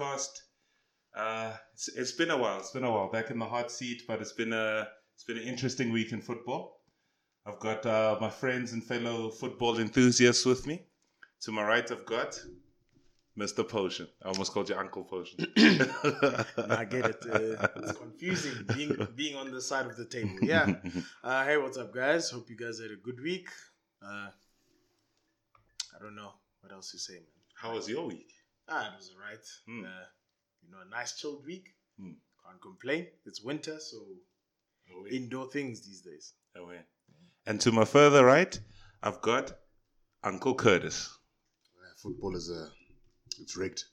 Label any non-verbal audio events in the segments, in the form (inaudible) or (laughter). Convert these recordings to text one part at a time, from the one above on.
Podcast. Uh, it's, it's been a while. It's been a while back in the hot seat, but it's been a it's been an interesting week in football. I've got uh, my friends and fellow football enthusiasts with me. To my right, I've got Mr. Potion. I almost called you Uncle Potion. (clears throat) I get it. Uh, it's confusing being being on the side of the table. Yeah. (laughs) Uh, hey, what's up, guys? Hope you guys had a good week. Uh, I don't know what else to say, man. How was your week? Ah, it was alright. Hmm. Uh, you know, a nice chilled week. Hmm. Can't complain. It's winter, so indoor things these days. Away. And to my further right, I've got Uncle Curtis. Uh, Football is a, it's rigged.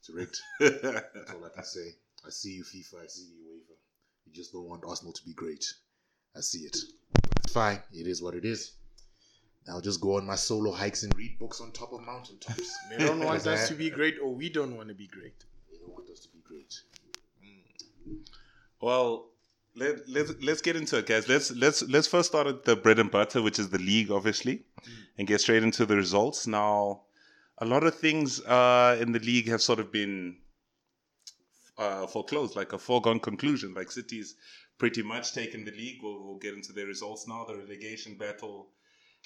It's rigged. (laughs) That's all I can say. I see you, FIFA. I see you, UEFA. You just don't want Arsenal to be great. I see it. It's fine. It is what it is. I'll just go on my solo hikes and read books on top of mountaintops. (laughs) They don't want Because I- us to be great, or we don't want to be great. They don't want us to be great. Well, let, let's let's get into it, guys. Let's let's let's first start at the bread and butter, which is the league, obviously, and get straight into the results. Now, a lot of things uh, in the league have sort of been uh, foreclosed, like a foregone conclusion. Like City's pretty much taken the league. We'll, we'll get into their results now. The relegation battle,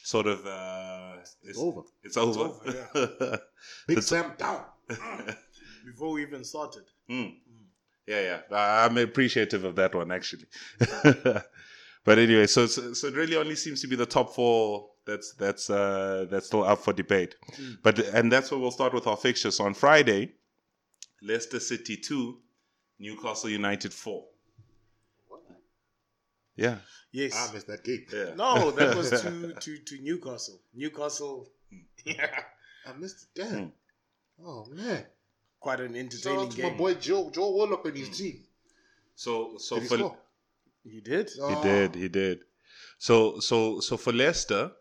sort of, uh, it's over. It's over. over, (laughs) Big That's- Sam down. Before we even started. Mm. Yeah, yeah. I- I'm appreciative of that one actually. (laughs) but anyway, so, so so it really only seems to be the top four that's that's uh, that's still up for debate. Mm. But and that's where we'll start with our fixtures. So on Friday, Leicester City two, Newcastle United four. Yeah, Yes. I missed that game. yeah. No, that was to, to, to Newcastle. Newcastle, hmm. (laughs) yeah, ah, I missed it. Damn. Hmm. Oh man. quite an Shout entertaining out to game. my boy Joe Joe Willock and his hmm. team. So so Did he for score? You did? Ah. He Oh. did. He did. So so so for Leicester,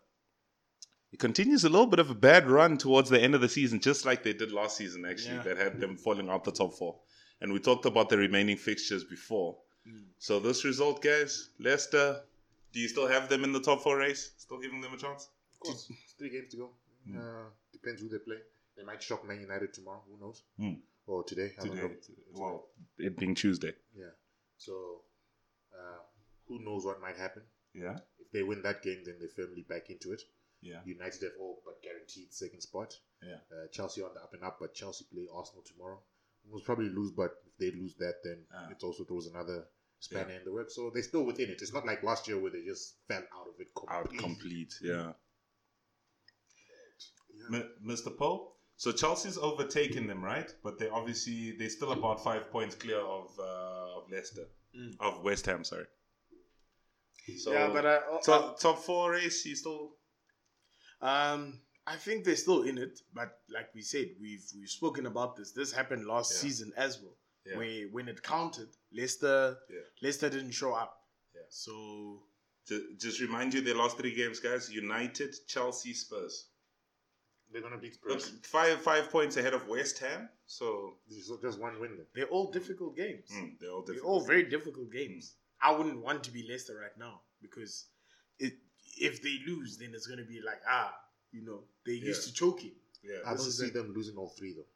it continues a little bit of a bad run towards the end of the season, just like they did last season. Actually, Yeah. that had them falling out the top four. And we talked about the remaining fixtures before. Mm. So this result, guys, Leicester. Do you still have them in the top four race? Still giving them a chance? Of course. Three games to go. Mm. Uh, depends who they play. They might shock Man United tomorrow. Who knows? Mm. Or today. I don't Today, know. well, it being Tuesday. Yeah. So, uh, who knows what might happen? Yeah, If they win that game, then they're firmly back into it. yeah, United have all but guaranteed second spot. yeah. Uh, Chelsea on the up and up, but Chelsea play Arsenal tomorrow. We'll probably lose, but if they lose that, then Ah. it also throws another spanner in the works. So they're still within it. It's not like last year where they just fell out of it completely. Out complete. Yeah. Yeah. M- Mr. Poe. So Chelsea's overtaken them, right? But they obviously they're still about five points clear of uh, of Leicester, Mm. of West Ham. Sorry. So yeah, but I, top top four race, you still um, I think they're still in it. But like we said, we've we've spoken about this. This happened last Yeah. season as well. Yeah. Where when it counted, Leicester Yeah. Leicester didn't show up. Yeah. So just remind you their last three games, guys. United, Chelsea, Spurs. They're gonna beat Look, Spurs. five five points ahead of West Ham. So just one win then. they're all difficult games. mm, they're all They're all very difficult games. I wouldn't want to be Leicester right now because it if they lose, then it's gonna be like ah, you know, they're used Yeah. to choking. yeah. I This don't see it. them losing all three though.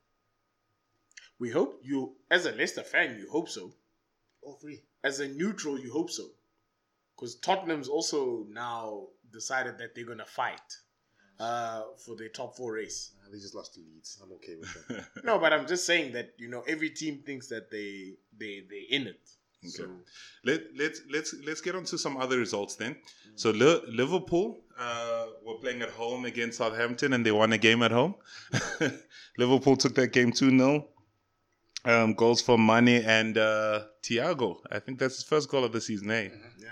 We hope you, as a Leicester fan, you hope so. All three. As a neutral, you hope so, because Tottenham's also now decided that they're gonna fight uh, for the top four race. Uh, they just lost to Leeds. I'm okay with that. (laughs) No, but I'm just saying that you know every team thinks that they they they're in it. So Okay. Let let's let's let's get on to some other results then. So Li- Liverpool uh, were playing at home against Southampton and they won a game at home. (laughs) Liverpool took that game two 0 um, Goals for Mane and uh, Thiago. I think that's his first goal of the season, eh? yeah.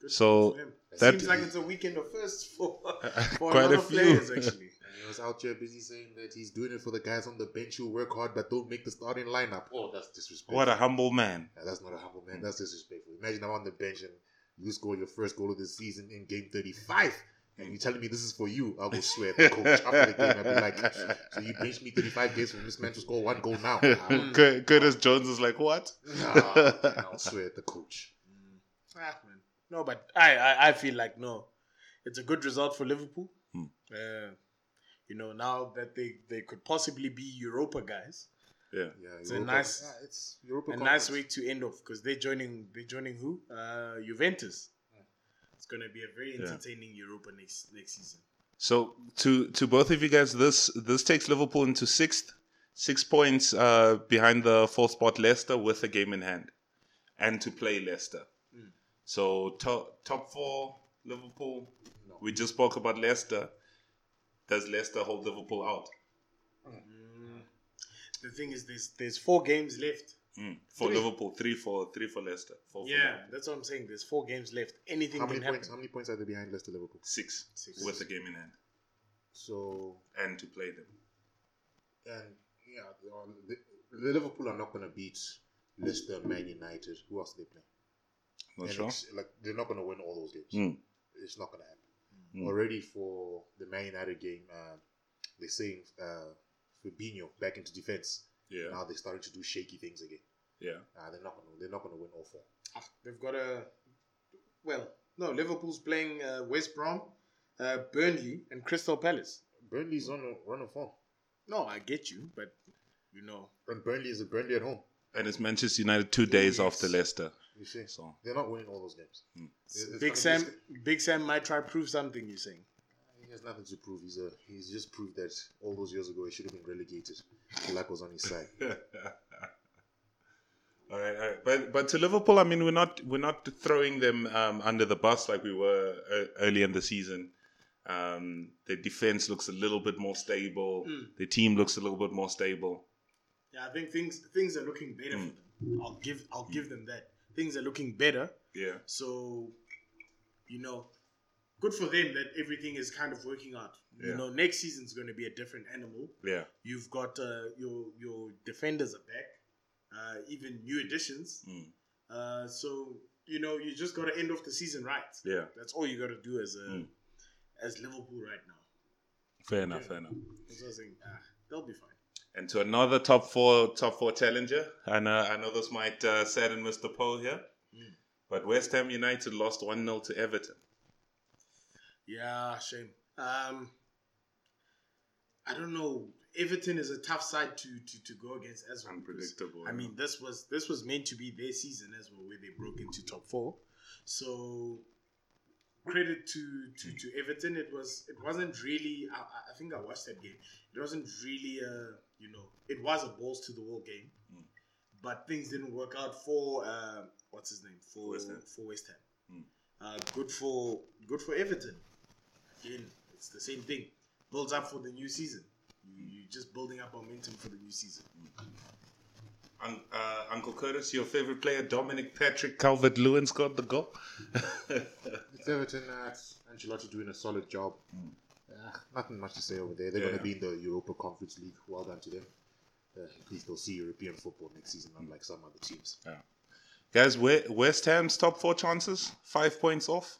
Good So, for him. that- seems like it's a weekend of first for (laughs) for Quite a lot a of few. players (laughs) actually. And he was out here busy saying that he's doing it for the guys on the bench who work hard but don't make the starting lineup. Oh, that's disrespectful. What a humble man. Yeah, that's not a humble man. That's disrespectful. Imagine I'm on the bench and you score your first goal of the season in game 35. And you're telling me this is for you? I will swear at the coach after the game. I'll be like, so you benched me 35 games for this man to score one goal now. (laughs) Nah, Curtis Jones is like, what? nah, man, I'll swear at the coach. Ah, man. No, but I, I I feel like no, it's a good result for Liverpool. Hmm. Uh, you know, now that they they could possibly be Europa guys, Yeah. Yeah, It's a nice- yeah, it's Europa a Conference. nice way to end off because they're joining they're joining who? Uh, Juventus. Going to be a very entertaining Europa next next season. So to to both of you guys, this this takes Liverpool into sixth, six points uh, behind the fourth spot Leicester with a game in hand, and to play Leicester. So top top four Liverpool. We just spoke about Leicester. Does Leicester hold Liverpool out? The thing is, there's there's four games left. Mm. For Three. Liverpool, three for three for Leicester. Four for Yeah, Liverpool. that's what I'm saying. There's four games left. Anything How can many happen. points? How many points are they behind Leicester Liverpool? Six, Six. with a game in hand, So and to play them. and yeah, they are- the, the Liverpool are not going to beat Leicester, Man United. Who else are they play? Not And sure. like they're not going to win all those games. Mm. It's not going to happen. Mm. Already for the Man United game, uh, they're saying uh, Fabinho back into defense. Yeah, Now they're starting to do shaky things again. yeah. Uh, they're not going to. They're not going to win all four. Ah, they've got a well, no. Liverpool's playing uh, West Brom, uh, Burnley, and Crystal Palace. Burnley's on a run of form, No, I get you, but you know, and Burnley is a Burnley at home. And it's Manchester United two days Yes. after Leicester. You see, So they're not winning all those games. It's- it's Big Sam, Big Sam might try to prove something. You're saying? He has nothing to prove. He's a he's just proved that all those years ago he should have been relegated. Luck was on his side. (laughs) all right, all right. But but to Liverpool, I mean, we're not we're not throwing them um, under the bus like we were uh, early in the season. Um, their defense looks a little bit more stable. Their team looks a little bit more stable. Yeah, I think things things are looking better for them. I'll give I'll give them that. Things are looking better. Yeah, So, you know, good for them that everything is kind of working out. You know, next season's going to be a different animal. yeah, You've got uh, your your defenders are back, uh, even new additions. Mm. Uh, so you know, you just got to end off the season right. yeah. That's all you got to do as a Mm. as Liverpool right now. Fair enough, fair enough. I was saying. Ah, they'll be fine. And to another top four top four challenger, and uh, I know this might uh, sadden Mr. Poe here, but West Ham United lost one 0 to Everton. Yeah, shame. Um, I don't know. Everton is a tough side to to, to go against as well. Unpredictable, I yeah. mean, this was this was meant to be their season as well, where they broke into top four. So credit to to, to Everton. It was it wasn't really. I, I- think I watched that game. It wasn't really a you know. It was a balls to the wall game, Mm. but things didn't work out for uh, what's his name for West Ham. for West Ham. Mm. Uh, good for good for Everton. Again, it's the same thing. Builds up for the new season. You, you're just building up momentum for the new season. Un- uh, Uncle Curtis, your favorite player, Dominic Patrick Calvert Lewin, scored the goal. (laughs) It's Everton. Uh, it's Ancelotti doing a solid job. Uh, nothing much to say over there. They're Yeah, going to yeah. be in the Europa Conference League. Well done to them. Uh, at least they'll see European football next season, unlike some other teams. Guys, West Ham's top four chances, five points off,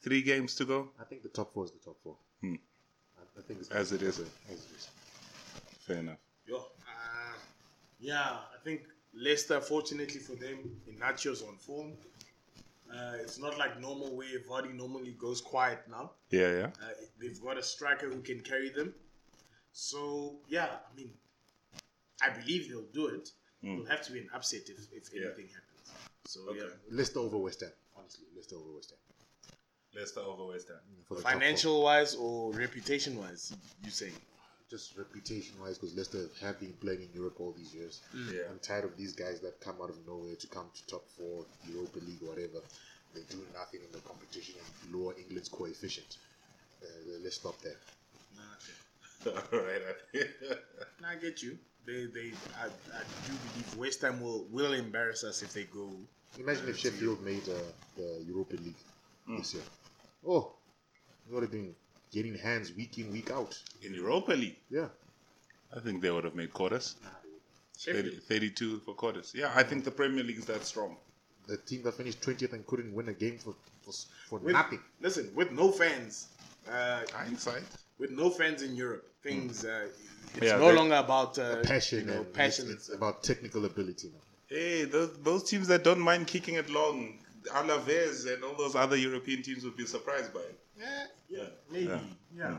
three games to go. I think the top four is the top four. Hmm. I, I think it's As it is. As it is. Fair enough. Yo, uh, yeah, I think Leicester, fortunately for them, Iheanacho's on form. Uh, it's not like normal where Vardy normally goes quiet now. Yeah, yeah. Uh, they've got a striker who can carry them. So yeah, I mean, I believe they'll do it. It'll have to be an upset if, if Yeah. anything happens. So Okay. yeah, Leicester over West Ham. Honestly, Leicester over West Ham. Leicester over West Ham. For financial wise or reputation wise, you saying? four. Just reputation wise, because Leicester have been playing in Europe all these years. Yeah. I'm tired of these guys that come out of nowhere to come to top four, Europa League, whatever. They do nothing in the competition and lower England's coefficient. Uh, let's stop there. Nah, okay. (laughs) All right. I- Nah, I get you. They, they, I, I do believe West Ham will will embarrass us if they go. Imagine if Sheffield made uh, the Europa League Hmm. this year. Oh, they would have been getting hands week in, week out. In Europa League, Yeah. I think they would have made quarters. Sheffield. 30, 32 for quarters. Yeah, I think the Premier League is that strong. The team that finished 20th and couldn't win a game for for, for With- nothing. Listen, with no fans, uh, Hindsight. with no fans in Europe, things uh, it's Yeah, no longer about uh, Passion You know, passion. It's, it's about technical ability now. Hey, those, those teams that don't mind kicking it long, Alaves and all those other European teams would be surprised by it. yeah, Yeah. maybe, Yeah. yeah.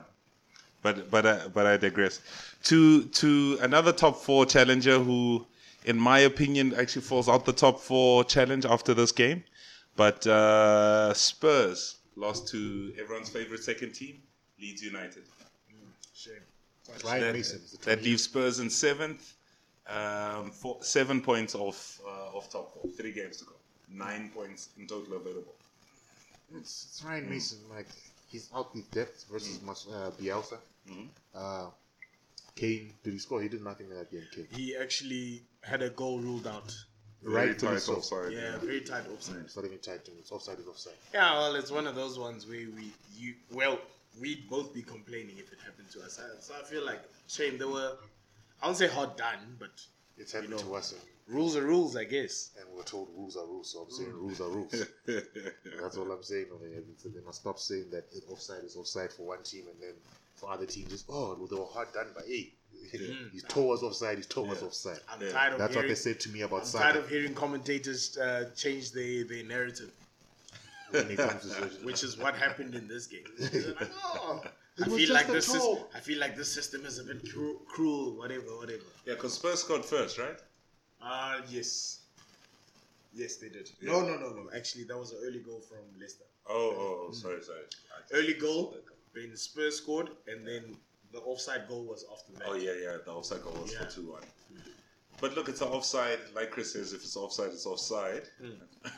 but but uh, but I digress. To to another top four challenger who, in my opinion, actually falls out the top four challenge after this game. But uh, Spurs lost to everyone's favorite second team, Leeds United. Shame. Ryan that, that leaves Spurs in seventh, um, four, seven points off uh, off top four. Three games to go, nine points in total available. It's, it's Ryan Mason. Like he's out with depth versus Mas- uh, Bielsa. Uh, Kane did he score? He did nothing in that game. Kane. He actually had a goal ruled out. Right to tight the offside, Yeah, very tight offside. It's not even tight. It's offside. Is offside. Yeah, well, it's one of those ones where we, you, well, we'd both be complaining if it happened to us. I- So I feel like shame. They were, I won't say hard done, but It's happened You know. to us, and, rules are rules, I guess. and we're told rules are rules. So I'm saying rules are rules. (laughs) That's all I'm saying. over here. So they must stop saying that offside is offside for one team, and then for other teams, just oh, well, they were hard done by eight. (laughs) His toe was offside. His toe us offside. I'm Yeah. tired of That's what hearing, they said to me about I'm tired of hearing commentators uh, change their, their narrative, when it comes to (laughs) surgery. which is what happened in this game. They're like, "Oh, I feel like this is. I feel like this system is a bit cru- cruel, whatever, whatever. yeah, because Spurs scored first, right? Uh yes. Yes, they did. Yeah. No, no, no, no. Actually, that was an early goal from Leicester. Oh, oh, oh, sorry, sorry. Early goal, then Spurs scored, and then the offside goal was after that. Oh yeah, yeah. The offside goal was Yeah. for two one. But look, it's an offside. Like Chris says, if it's offside, it's offside. (laughs)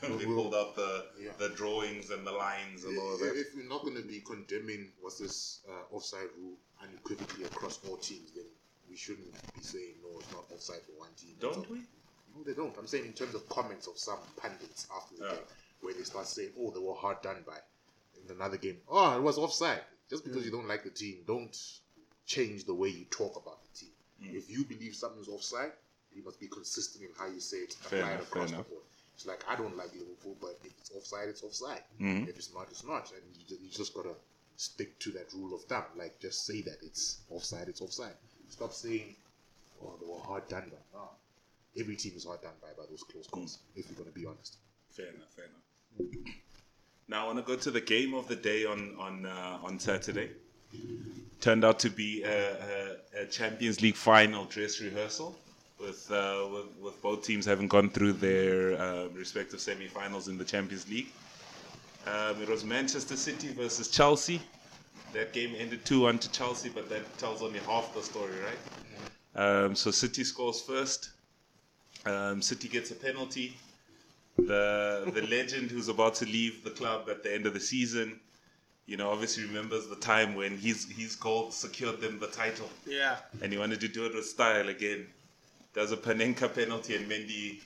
they We'll- pulled out the Yeah. the drawings and the lines and all of that. if we're not going to be condemning what's this uh, offside rule unequivocally across all teams, then we shouldn't be saying no, it's not offside for one team. Don't we? No, they don't. I'm saying in terms of comments of some pundits after the Yeah. game, where they start saying, "Oh, they were hard done by." In another game, oh, it was offside. Just because you don't like the team, don't change the way you talk about the team. If you believe something's offside, you must be consistent in how you say it Fair enough, across the board. It's like I don't like Liverpool, but if it's offside, it's offside. Mhm. If it's not, it's not, and you just, you just gotta stick to that rule of thumb. Like just say that it's offside, it's offside. Stop saying, "Oh, they were hard done by." No. Every team is hard done by by those close calls. If we're gonna be honest. Fair enough. Fair enough. Now I want to go to the game of the day on on uh, on Saturday. Turned out to be a, a, a Champions League final dress rehearsal, with, uh, with with both teams having gone through their uh, respective semi-finals in the Champions League. Um, it was Manchester City versus Chelsea. That game ended 2 1 to Chelsea, but that tells only half the story, right? Um, so City scores first. Um, City gets a penalty. The the (laughs) legend who's about to leave the club at the end of the season, you know, obviously remembers the time when his his goal secured them the title, Yeah. and he wanted to do it with style again. There's a Panenka penalty, and Mendy,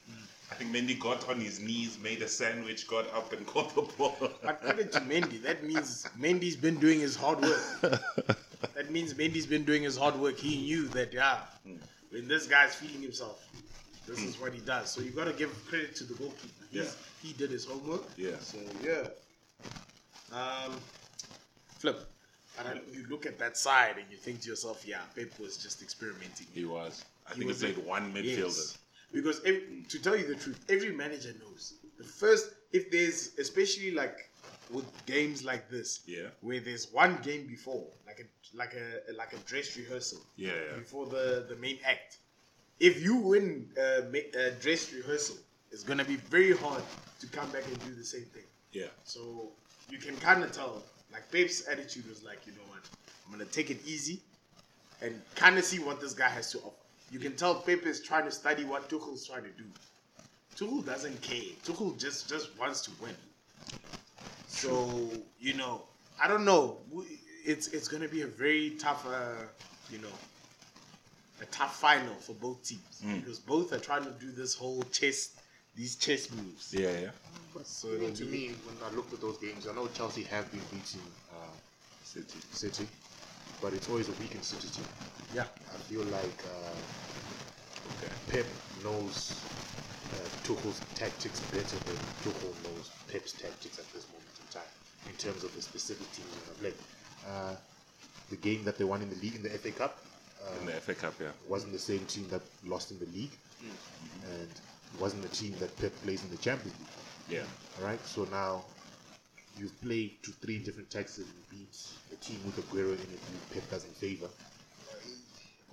I think Mendy got on his knees, made a sandwich, got up, and (laughs) caught the ball. But credit to Mendy. That means Mendy's been doing his hard work. that means Mendy's been doing his hard work. He knew that, yeah, when this guy's feeling himself, this is what he does. So you've got to give credit to the goalkeeper. He's, Yeah. He did his homework. Yeah. So, yeah. Um, flip. And I- you look at that side and you think to yourself, yeah, Pep was just experimenting. he was. I He think he played a- one midfielder. Yes. Because every, to tell you the truth, every manager knows the first if there's especially like with games like this, Yeah. where there's one game before, like a like a like a dress rehearsal, Yeah, yeah. before the the main act. If you win a dress rehearsal, it's gonna be very hard to come back and do the same thing. Yeah. So you can kind of tell, like Pep's attitude was like, you know what, I'm gonna take it easy and kind of see what this guy has to offer. You can tell Pep is trying to study what Tuchel's trying to do. Tuchel doesn't care. Tuchel just just wants to win. So you know, I don't know. It's it's gonna be a very tough, uh, you know, a tough final for both teams because both are trying to do this whole chess, these chess moves. Yeah, yeah. So I mean, to me, when I looked at those games, I know Chelsea have been beating uh, City. City, but it's always a weakened City team. Yeah. I feel like uh, Pep knows uh, Tuchel's tactics better than Tuchel knows Pep's tactics at this moment in time in terms of the specific teams they're going to play. Uh, the game that they won in the league in the FA Cup uh, In the FA Cup, yeah. wasn't the same team that lost in the league, and wasn't the team that Pep plays in the Champions League. Yeah. All right, so now you've played to three different tactics and you beat a team with Aguero in it who Pep doesn't favor.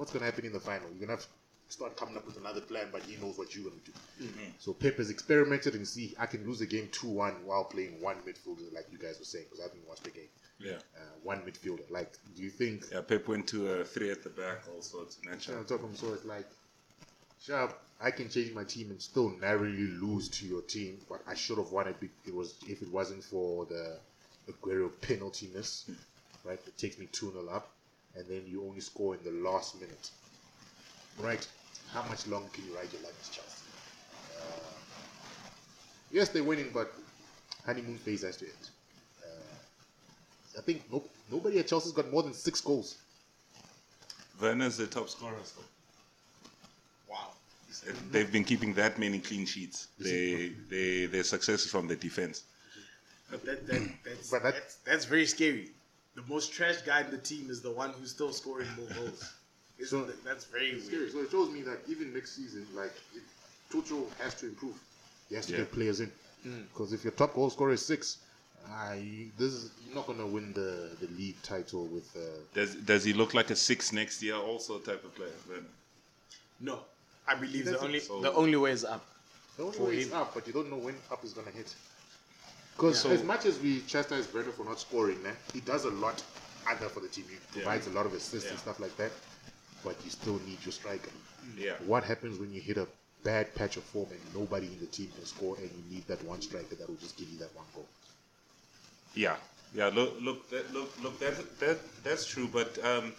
What's going to happen in the final? You're going to have to start coming up with another plan, but he knows what you're going to do. So Pep has experimented and see I can lose a game 2 1 while playing one midfielder, like you guys were saying, because I haven't watched the game. Yeah. Uh, one midfielder. Like, do you think Yeah, Pep went to a three at the back also to match Yeah. I'm talking so it's like sharp. I can change my team and still narrowly lose to your team, but I should have won it. It was if it wasn't for the Aguero penalty miss, right? It takes me two 0 up, and then you only score in the last minute, right? How much longer can you ride your as Chelsea? Uh, yes, they're winning, but honeymoon phase has to end. Uh, I think no, nobody at Chelsea's got more than six goals. Werner's the top scorer. So. Wow. They've been keeping that many clean sheets. They they their success is from the defense. But that, that, that's, But that- that's that's very scary. The most trash guy in the team is the one who's still scoring more (laughs) goals. Isn't So- that, that's very It's scary. So it shows me that even next season, like it, Tuchel has to improve. He has to Yeah. get players in. Because if your top goal scorer is six, uh, you, this is you're not gonna win the, the league title with. Uh, Does does he look like a six next year? Also, type of player. Werner? No, I believe the only so- the only way is up. the only For way it's him. up, but you don't know when up is gonna hit. Because Yeah. as much as we chastise Werner for not scoring, man, he does a lot other for the team. He provides a lot of assists and stuff like that. But you still need your striker. Yeah. What happens when you hit a bad patch of form and nobody in the team can score, and you need that one striker that will just give you that one goal? Yeah, yeah. Look, look, that, look, look. That that that's true. But um,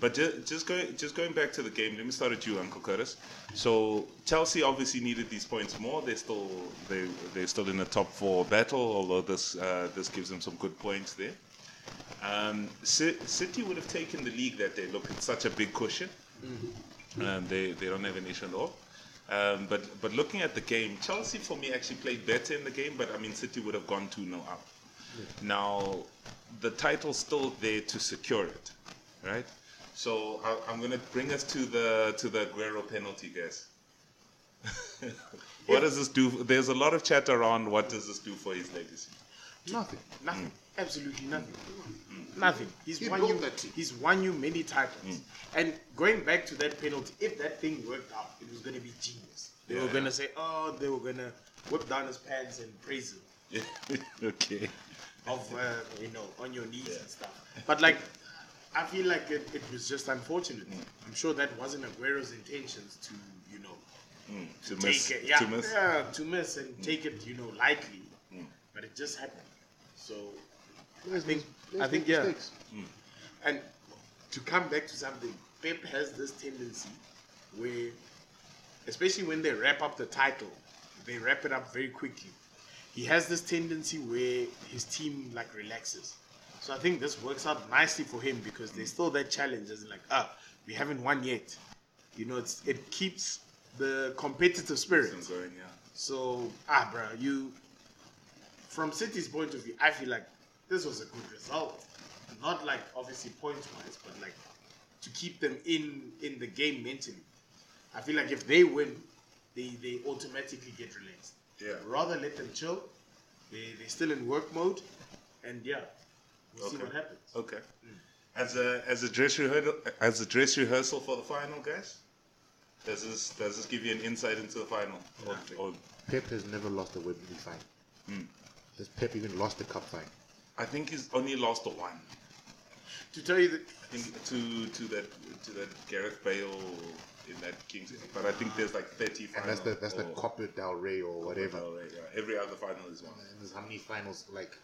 but just, just going just going back to the game. Let me start with you, Uncle Curtis. So Chelsea obviously needed these points more. They're still they they're still in the top four battle. Although this uh, this gives them some good points there. Um, Ci- City would have taken the league that day. Look, it's such a big cushion. Um, they they don't have an issue at all. Um, but but looking at the game, Chelsea for me actually played better in the game. But I mean, City would have gone two 0 up. Now, the title's still there to secure it, right? So I, I'm going to bring us to the to the Aguero penalty, guys. (laughs) what does this do? There's a lot of chat around. What does this do for his legacy? Nothing. Nothing. Mm. Absolutely nothing. Mm. Nothing. Mm. He's He won you. that team. He's won you many titles. And going back to that penalty, if that thing worked out, it was going to be genius. They were going to say, oh, they were going to whip down his pants and praise him (laughs) okay. of uh, you know on your knees and stuff. But like, I feel like it, it was just unfortunate. I'm sure that wasn't Aguero's intentions to you know mm, To take miss. it, yeah, To miss. yeah, to miss and mm. take it you know lightly. Mm. But it just happened. So I think I think yeah. Mistakes. And to come back to something, Pep has this tendency where, especially when they wrap up the title, they wrap it up very quickly. He has this tendency where his team like relaxes. So I think this works out nicely for him because there's still that challenge as in like, ah, we haven't won yet. You know, it's it keeps the competitive spirit. Going, yeah. So, ah, bro, you, from City's point of view, I feel like this was a good result. Not like obviously points wise, but like to keep them in in the game mentally. I feel like if they win, they they automatically get relaxed. Yeah. Rather let them chill. They they're still in work mode, and yeah, we'll see Okay. what happens. Okay. As a as a dress rehearsal as a dress rehearsal for the final, guys. Does this does this give you an insight into the final? Or, or Pep has never lost a Wembley final. Hmm. Has Pep even lost a cup final? I think he's only lost the one. To tell you that I think to to that to that Gareth Bale in that Kings. But I think there's like 30 And that's the that's the or- Copa del Rey or whatever. Oh, right, yeah. Every other final is one. And there's how many finals like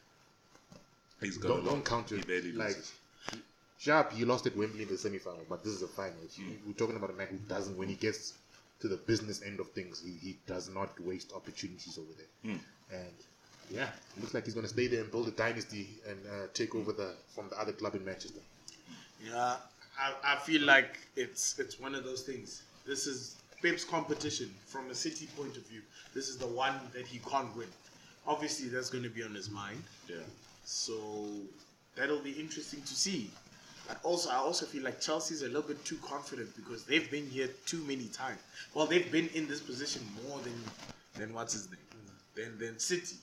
He's got don't, a lot. don't count He it. barely Like loses. Sharp, he lost at Wembley in the semi-final, but this is a final. If you, We're talking about a man who doesn't, when he gets to the business end of things, he, he does not waste opportunities over there. And yeah, looks like he's going to stay there and build a dynasty and uh, take over the from the other club in Manchester. Yeah, I, I feel like it's it's one of those things. This is Pep's competition from a City point of view. This is the one that he can't win. Obviously, that's going to be on his mind. Yeah. So that'll be interesting to see. But also, I also feel like Chelsea's a little bit too confident because they've been here too many times. Well, they've been in this position more than than what's his name, than than City.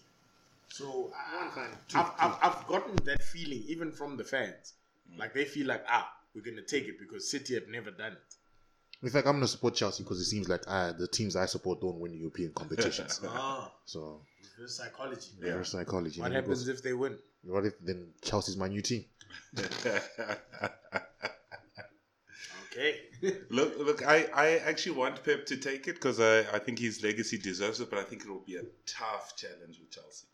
So I- One fan, two, I've, I've, I've gotten that feeling even from the fans. Like they feel like, ah, we're going to take it because City have never done it. In fact, I'm gonna support Chelsea because it seems like uh, the teams I support don't win European competitions. (laughs) ah, so reverse psychology. reverse psychology. What And happens goes- if they win? what if then Chelsea's my new team? (laughs) Okay. (laughs) look, look, I, I actually want Pep to take it because I, I think his legacy deserves it, but I think it will be a tough challenge with Chelsea.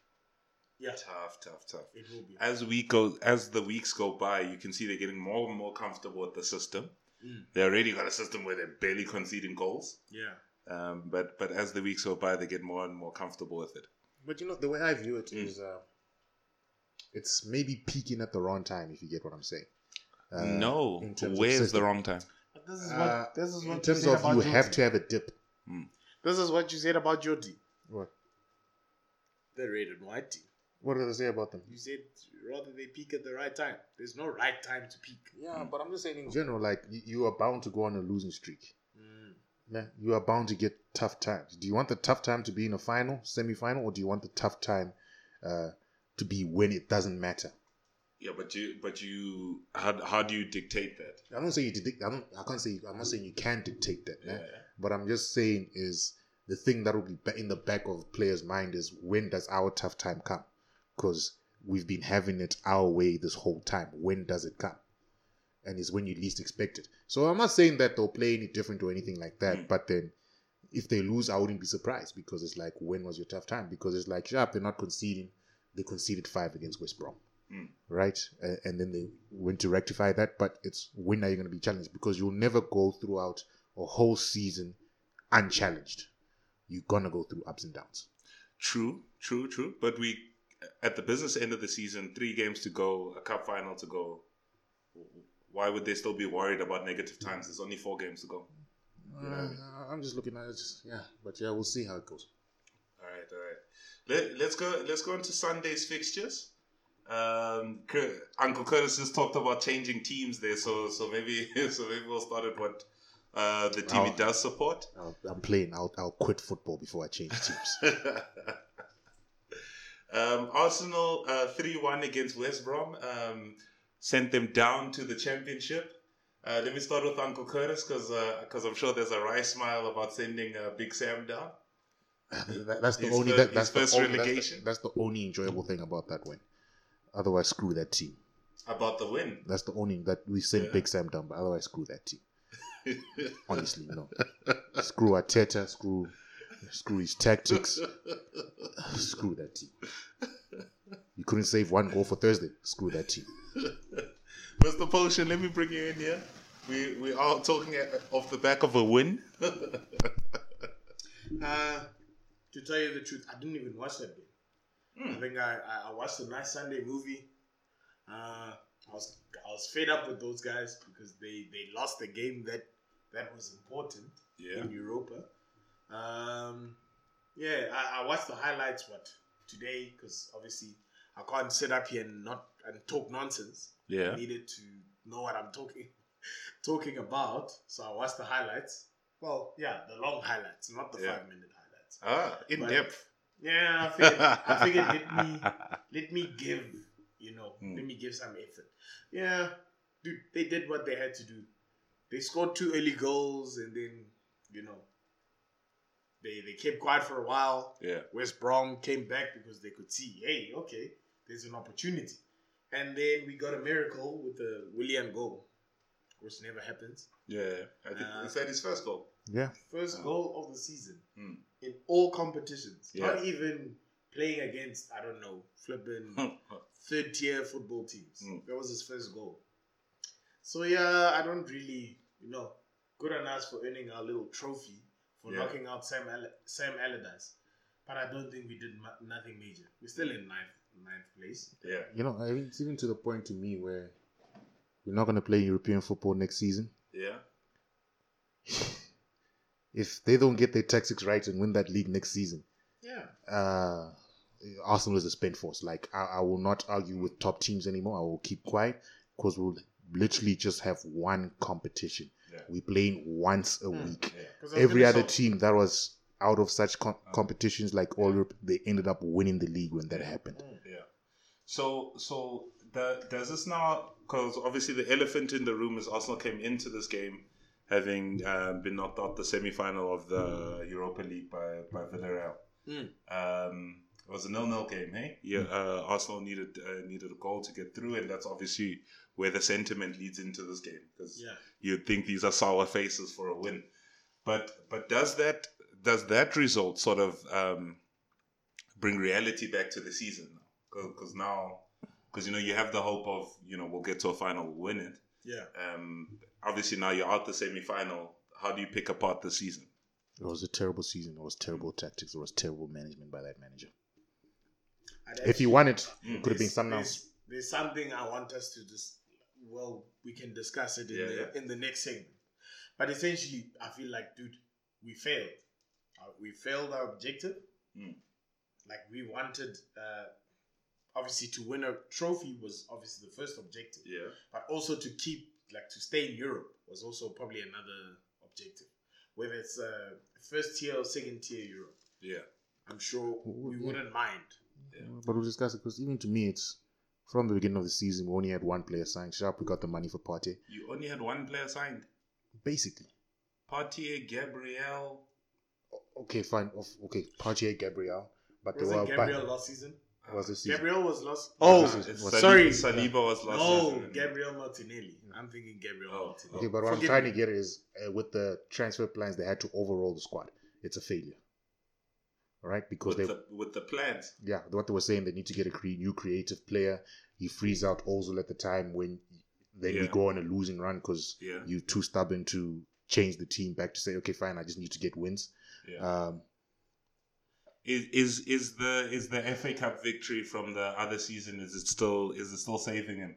yeah, Tough, tough, tough. it will be. As we go, as the weeks go by, you can see they're getting more and more comfortable with the system. Mm. They already got a system where they're barely conceding goals. Yeah. Um, but but as the weeks go by, they get more and more comfortable with it. But you know, the way I view it Mm. is, uh, it's maybe peaking at the wrong time. If you get what I'm saying. Uh, no, in terms of where's the wrong time? But this is Uh, what this is what in you terms said of about you Joti. have to have a dip. This is what you said about Joti, What? the red and white team. What did I say about them? You said rather they peak at the right time. There's no right time to peak. Yeah, but I'm just saying in general, like you, you are bound to go on a losing streak. Mm. Yeah, you are bound to get tough times. Do you want the tough time to be in a final, semi-final, or do you want the tough time uh, to be when it doesn't matter? Yeah, but you but you how how do you dictate that? I don't say you dic- I don't. I can't say. I'm not saying you can dictate that. man. Yeah. But I'm just saying is the thing that will be in the back of players' mind is when does our tough time come? Because we've been having it our way this whole time. When does it come? And it's when you least expect it. So I'm not saying that they'll play any different or anything like that. Mm. But then, if they lose, I wouldn't be surprised because it's like when was your tough time? Because it's like sharp, they're not conceding. They conceded five against West Brom Mm. right? Uh, and then they went to rectify that. But it's when are you going to be challenged? Because you'll never go throughout a whole season unchallenged. You're gonna go through ups and downs. True, true, true. But we at the business end of the season, three games to go, a cup final to go. Why would they still be worried about negative times? There's only four games to go. Uh, I'm just looking at it. Just, yeah, but yeah, we'll see how it goes. All right, all right. Let, let's go. Let's go into Sunday's fixtures. Um, Uncle Curtis just talked about changing teams there, so so maybe (laughs) so maybe we'll start at what uh, the team he Oh. does support. I'll, I'm playing. I'll, I'll quit football before I change teams. (laughs) um, Arsenal uh, three one against West Brom um, sent them down to the championship. Uh, let me start with Uncle Curtis because because I'm sure there's a wry smile about sending uh, Big Sam down. (laughs) That- that's the His only. that, that's first the only, that's the- relegation? That's the, only enjoyable thing about that win. Otherwise, screw that team. About the win. That's the only that we sent Yeah. Big Sam down. But otherwise, screw that team. Honestly, no. screw Arteta. Screw. Screw his tactics. Screw that team. You couldn't save one goal for Thursday. Screw that team. Mr. Potion, let me bring you in here. We we are talking at, off the back of a win. (laughs) Uh, to tell you the truth, I didn't even watch that game. Hmm. I think I, I, I watched a nice Sunday movie. Uh, I was I was fed up with those guys because they, they lost the game that that was important Yeah. in Europa. Um, yeah, I, I watched the highlights what today because obviously I can't sit up here and not and talk nonsense. Yeah. I needed to know what I'm talking (laughs) talking about, so I watched the highlights. Well, yeah, the long highlights, not the Yeah. five minute highlights. Ah, in But- depth. Yeah, I figured, I figured let me (laughs) let me give, you know, Hmm. let me give some effort. Yeah, dude, they did what they had to do. They scored two early goals, and then you know, they they kept quiet for a while. Yeah. West Brom came back because they could see, hey, okay, there's an opportunity, and then we got a miracle with the Willian goal, which never happens. Yeah. I think Uh, is that his first goal? Yeah. First Oh. goal of the season Hmm. in all competitions. Yeah. Not even playing against, I don't know, flipping (laughs) third tier football teams. Mm. That was his first goal. So yeah, I don't really, you know, good on us for earning our little trophy for Yeah. knocking out Sam Al- Sam Allardyce. But I don't think we did ma- nothing major. We're still in ninth ninth place. yeah. You know, I mean, it's even to the point to me where we're not going to play European football next season. Yeah. (laughs) If they don't get their tactics right and win that league next season, Yeah. uh, Arsenal is a spent force. Like I, I will not argue with top teams anymore. I will keep quiet because we'll literally just have one competition. Yeah. We playing once a Hmm. week. Yeah. 'Cause Every other say- team that was out of such com- competitions like all Europe, they ended up winning the league when that happened. Yeah. So so the, does this now? Because obviously the elephant in the room is Arsenal came into this game having um, been knocked out the semi-final of the Europa League by by Villarreal. Mm. Um, it was a nil-nil game, hey? Yeah, uh, Arsenal needed uh, needed a goal to get through, and that's obviously where the sentiment leads into this game because Yeah. you'd think these are sour faces for a win. But but does that does that result sort of um, bring reality back to the season? Because now, because you know you have the hope of you know we'll get to a final, we'll win it. Yeah. Um, obviously now you're out the semi final. How do you pick apart the season? It was a terrible season. It was terrible tactics. It was terrible management by that manager. I'd If he actually- won it, Mm. it could have been something else. There's something I want us to just well, we can discuss it in Yeah, the yeah. in the next segment. But essentially, I feel like, dude, we failed. Uh, we failed our objective. Mm. Like we wanted, uh, obviously, to win a trophy was obviously the first objective, Yeah. but also to keep like to stay in Europe was also probably another objective. Whether it's uh, first tier or second tier Europe, Yeah. I'm sure we wouldn't mind. But we'll discuss it because even to me, it's from the beginning of the season, we only had one player signed. Sharp, we got the money for Partey. You only had one player signed. Basically. Partey, Gabriel. Okay, fine. Of- Okay, Partey, Gabriel. But they Was were it Gabriel last season? was the season. Gabriel was lost. Oh, Oh, it's Saliba- sorry. Saliba was last no, season. Gabriel Martinelli. I'm thinking Gabriel Oh, Martinelli. Okay, but what Forgive I'm trying me. to get is uh, with the transfer plans, they had to overhaul the squad. It's a failure. Right, because with they, the with the plans. yeah, what they were saying, they need to get a cre- new creative player. He frees out Ozil at the time when then we go on a losing run because Yeah. you're too stubborn to change the team back to say, okay, fine, I just need to get wins. Yeah. Um, Is is is the is the FA Cup victory from the other season? Is it still is it still saving him?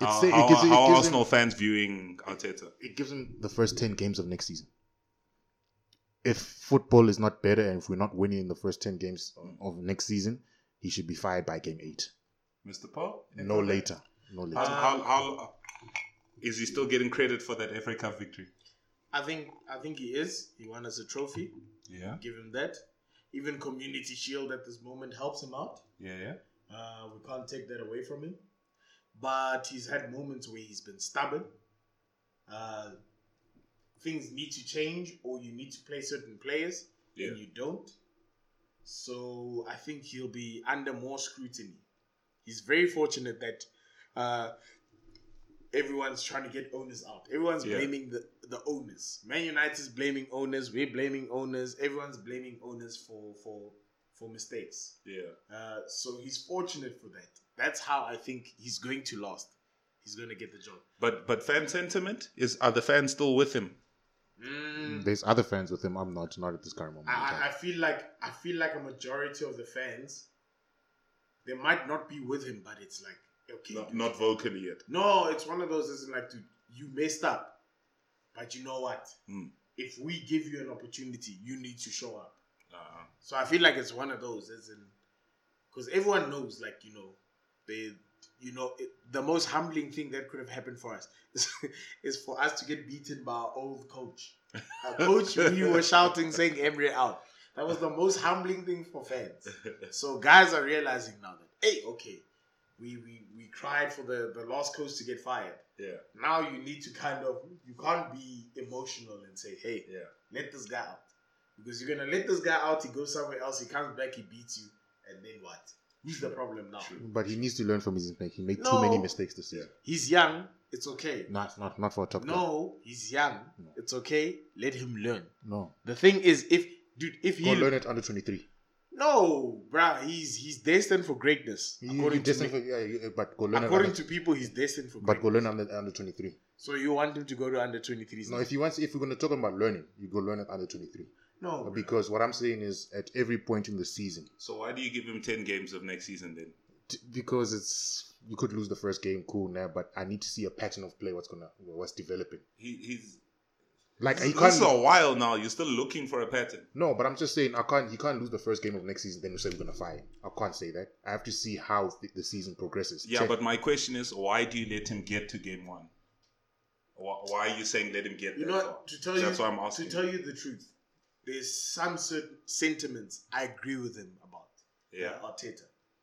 It's How, sa- it how, gives- it how are gives Arsenal him- fans viewing Arteta? it gives him the first 10 games of next season. If football is not better and if we're not winning in the first 10 games of next season, he should be fired by game eight. Mr. Paul? No later. No later. How, how, how is he still getting credit for that FA Cup victory? I think I think he is. He won us a trophy. Yeah, Give him that. Even Community Shield at this moment helps him out. yeah, yeah. Uh, we can't take that away from him. But he's had moments where he's been stubborn. Uh, things need to change, or you need to play certain players, Yeah. and you don't. So I think he'll be under more scrutiny. He's very fortunate that uh, everyone's trying to get owners out. Everyone's Yeah. blaming the, the owners. Man United's blaming owners. We're blaming owners. Everyone's blaming owners for for for mistakes. Yeah. Uh, so he's fortunate for that. That's how I think he's going to last. He's going to get the job. But but fan sentiment is are the fans still with him? Mm, There's other fans with him. I'm not. Not at this current moment. I. I- I feel like I feel like a majority of the fans, they might not be with him, but it's like okay, Not, dude. not vocally yet. no, it's one of those. Isn't like, dude, you messed up, but you know what? Mm. If we give you an opportunity, you need to show up. Uh, So I feel like it's one of those, as in, because everyone knows, like you know, they, you know, it, the most humbling thing that could have happened for us (laughs) is, is for us to get beaten by our old coach. Our coach, we were shouting, saying Emery out. That was the most humbling thing for fans. So guys are realizing now that, hey, okay, we we, we cried for the the last coach to get fired. yeah, Now you need to kind of, you can't be emotional and say, hey, yeah. let this guy out. Because you're gonna let this guy out, he goes somewhere else, he comes back, he beats you, and then what? Who's the problem now? But he needs to learn from his mistake. He made No. too many mistakes this season. He's young, it's okay. Not, not, not for a top. No, he's young, No. it's okay. Let him learn. No. The thing is, if dude, if Go he learn it under 23. no, bruh, he's he's destined for greatness. He, according to me. for, yeah, but go learn according under, to people, he's destined for but greatness. go learn under, under 23. so you want him to go to under 23s? No, if you want, if we're going to talk about learning, you go learn it under 23. No, bruh. Because what I'm saying is, at every point in the season, So why do you give him ten games of next season then? t- because it's you could lose the first game, cool now, but I need to see a pattern of play. What's gonna what's developing? He, he's Like he this can't. is a while now. You're still looking for a pattern. No, but I'm just saying I can't. He can't lose the first game of next season. Then we say we're gonna fire. him. I can't say that. I have to see how the, the season progresses. Yeah, Check. but my question is, why do you let him get to game one? Why, why are you saying let him get you that know far? what? To tell That's you, why I'm asking. to tell you the truth, there's some certain sentiments I agree with him about. Yeah. uh, Arteta.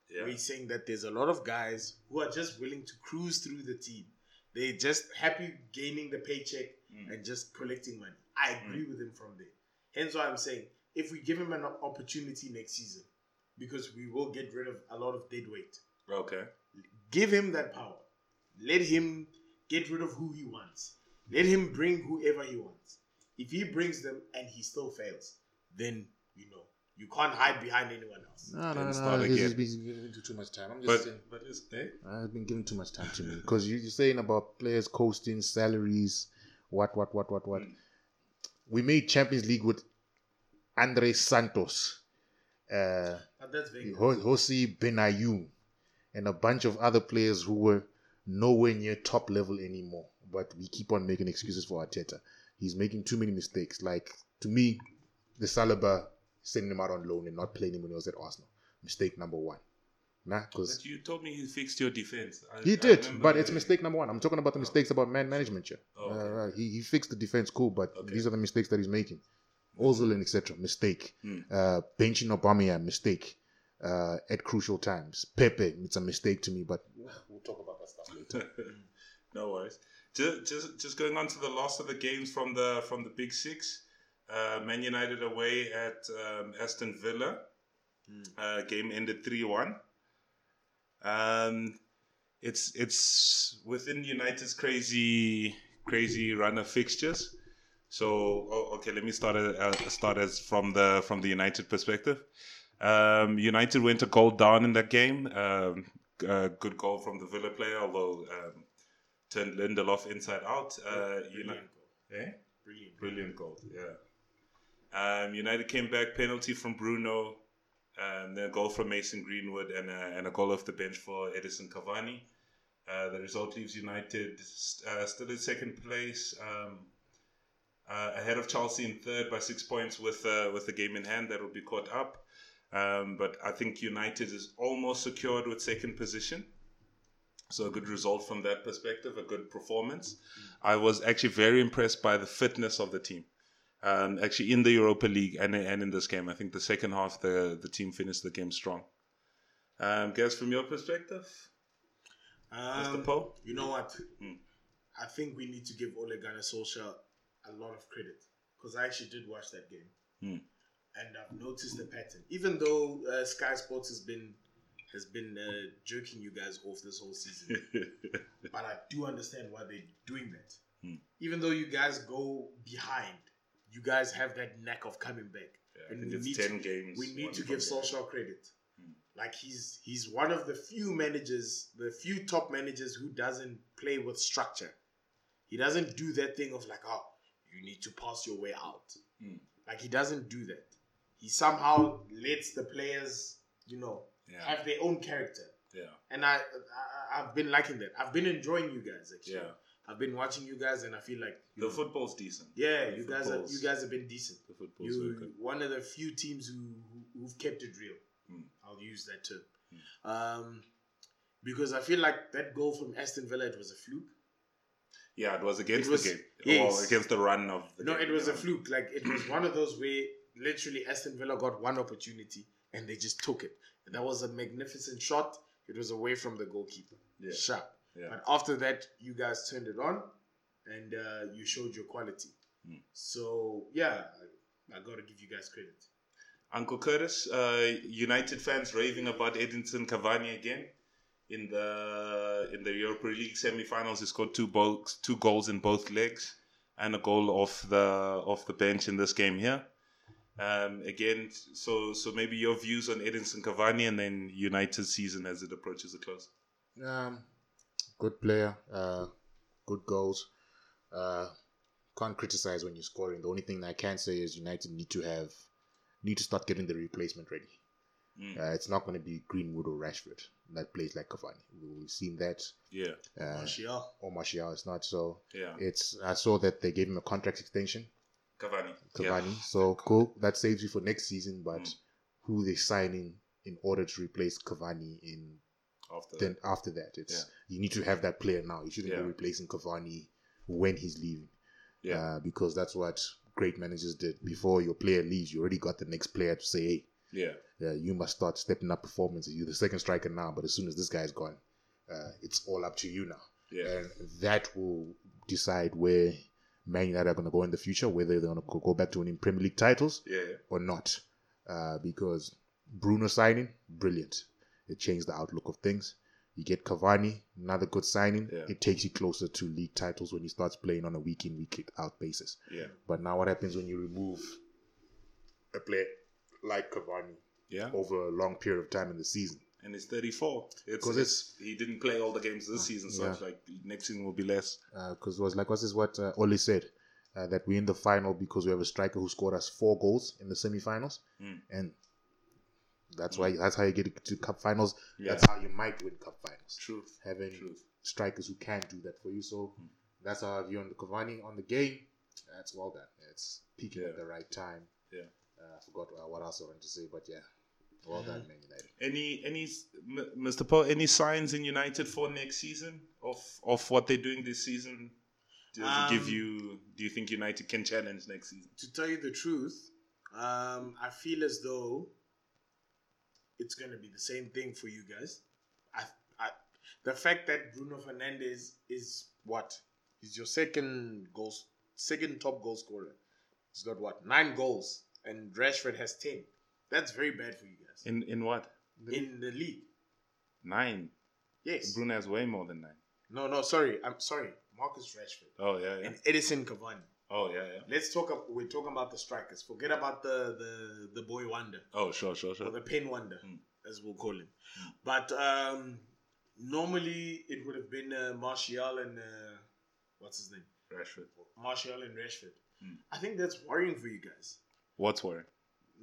Yeah. Where he's saying that there's a lot of guys who are just willing to cruise through the team. They're just happy gaining the paycheck Mm. and just collecting money. I agree with him from there. Hence why I'm saying if we give him an opportunity next season, because we will get rid of a lot of dead weight, Okay. give him that power. Let him get rid of who he wants. Let him bring whoever he wants. If he brings them and he still fails, then you know you can't hide behind anyone else. No, Then no, start no. He's again. been given too, too much time. I'm just But saying. but is eh? I've been giving too much time to me because you, you're saying about players coasting salaries, what, what, what, what, what. Mm. We made Champions League with Andre Santos, uh, But that's very Ho- Jose Benayoun, and a bunch of other players who were nowhere near top level anymore. But we keep on making excuses for Arteta. He's making too many mistakes. Like to me, the Saliba sending him out on loan and not playing him when he was at Arsenal. Mistake number one. Nah, because you told me he fixed your defense. I, he did, but it's that. mistake number one. I'm talking about the mistakes about man management here. Oh, okay. uh, he, he fixed the defense, cool, but Okay. these are the mistakes that he's making. Ozil and etc. Mistake. Hmm. Uh, benching Aubameyang, mistake. Uh, at crucial times. Pepe, it's a mistake to me, but we'll talk about that stuff later. (laughs) no worries. Just, just just going on to the last of the games from the from the Big Six. Uh, Man United away at um, Aston Villa. Uh, game ended three one. Um, it's it's within United's crazy crazy run of fixtures. So oh, okay, let me start uh, start as from the from the United perspective. Um, United went a goal down in that game. Um, uh, good goal from the Villa player, although um, turned Lindelof inside out. Uh, United, brilliant goal. eh? Brilliant. Brilliant goal, yeah. Um, United came back, penalty from Bruno, um, then a goal from Mason Greenwood, and a, and a goal off the bench for Edinson Cavani. Uh, the result leaves United uh, still in second place, um, uh, ahead of Chelsea in third by six points with uh, with the game in hand that will be caught up. Um, but I think United is almost secured with second position. So a good result from that perspective, a good performance. I was actually very impressed by the fitness of the team. Um, actually, in the Europa League and and in this game, I think the second half the the team finished the game strong. Um, guys, from your perspective, Mr. Um, Poe. you know what? Hmm. I think we need to give Ole Gunnar Solskjaer a lot of credit because I actually did watch that game, Hmm. and I've noticed the pattern. Even though uh, Sky Sports has been has been uh, jerking you guys off this whole season, (laughs) but I do understand why they're doing that. Hmm. Even though you guys go behind, you guys have that knack of coming back. I And we need to- games. We need to give. Solskjaer credit. Hmm. Like he's he's one of the few managers, the few top managers who doesn't play with structure. He doesn't do that thing of like, oh, you need to pass your way out. Hmm. Like he doesn't do that. He somehow lets the players, you know, Yeah, have their own character. yeah, And I, I I've been liking that. I've been enjoying you guys actually. yeah. I've been watching you guys, and I feel like The football's decent. yeah, the you guys are you guys have been decent. The football's You good. one of the few teams who, who who've kept it real. Mm. I'll use that term. Um, because I feel like that goal from Aston Villa it was a fluke. Yeah, it was against It was- the game. yes. Well, against the run of the No, game, it was a fluke. Like it was one of those where literally Aston Villa got one opportunity and they just took it. That was a magnificent shot. It was away from the goalkeeper. Yeah. Sharp. Yeah. But after that, you guys turned it on and uh, you showed your quality. Mm. So yeah, I, I got to give you guys credit. Uncle Curtis, uh, United fans raving about Edinson Cavani again in the in the Europa League semi-finals. He scored two goals, two goals in both legs, and a goal off the off the bench in this game here. Um, again, so so maybe your views on Edinson Cavani and then United's season as it approaches a close. Um, good player, uh, good goals. Uh, can't criticize when you're scoring. The only thing I can say is United need to have need to start getting the replacement ready. Mm. Uh, it's not going to be Greenwood or Rashford that plays like Cavani. We've seen that. Yeah, Uh, Martial. or Martial is not. So yeah, it's. I saw that they gave him a contract extension, Cavani. Cavani. Yeah. So cool. That saves you for next season. But Mm. who they signing in order to replace Cavani in After then after that, it's you need to have that player now. You shouldn't Yeah. be replacing Cavani when he's leaving. Yeah. Uh, because that's what great managers did. Before your player leaves, you already got the next player to say, hey, Yeah. yeah, you must start stepping up performances. You're the second striker now, but as soon as this guy's gone, uh, it's all up to you now. Yeah. And that will decide where Man United are going to go in the future, whether they're going to go back to winning Premier League titles Yeah. or not. Uh, because Bruno signing, brilliant. It changed the outlook of things. You get Cavani, another good signing. Yeah. It takes you closer to league titles when he starts playing on a week in, week out basis. Yeah. But now, what happens when you remove a player like Cavani Yeah. over a long period of time in the season? And he's 34. It's, 'Cause it's he didn't play all the games this season, so yeah. it's like next season will be less. Because it was like, what's this what uh, Oli said? Uh, that we're in the final because we have a striker who scored us four goals in the semifinals. Mm. And that's why that's how you get to cup finals. Yeah. That's how you might win cup finals. Truth. Having Truth. strikers who can do that for you. So Hmm. that's our view on the Cavani on the game. That's well done. It's peaking at the right time. Yeah. Uh, I forgot uh, what else I wanted to say, but yeah, well done, Man United. Any any Mr. Paul? Any signs in United for next season of of what they're doing this season? Does it give Um, you? Do you think United can challenge next season? to tell you the truth, um, I feel as though it's going to be the same thing for you guys. I, I, the fact that Bruno Fernandes is what? He's your second goals, second top goal scorer. He's got what? Nine goals, and Rashford has ten. That's very bad for you guys In in what? in the league. Nine. Yes. Bruno has way more than nine. No, no, sorry. I'm sorry. Marcus Rashford Oh yeah, yeah. and Edinson Cavani. Oh yeah, yeah. Let's talk. ab- We're talking about the strikers. Forget about the the the boy wonder. Oh sure, sure, or sure. the pen wonder, Mm. as we'll call him. But um, normally it would have been uh, Martial and uh, what's his name? Rashford. Martial and Rashford. Mm. I think that's worrying for you guys. What's worrying?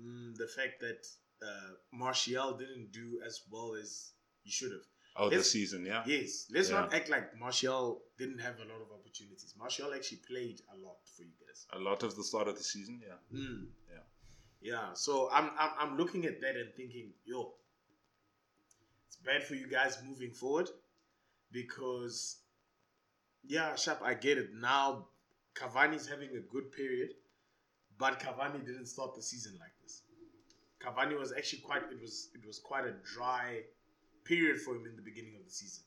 Mm, the fact that uh, Martial didn't do as well as he should have. Oh, Let's- the season, yeah. Yes, let's not act like Martial didn't have a lot of opportunities. Martial actually played a lot for you guys. A lot of the start of the season, yeah. Mm. Yeah. Yeah. So I'm, I'm I'm looking at that and thinking, yo, it's bad for you guys moving forward because yeah, Sharp, I get it. Now Cavani's having a good period, but Cavani didn't start the season like this. Cavani was actually quite it was it was quite a dry period for him in the beginning of the season.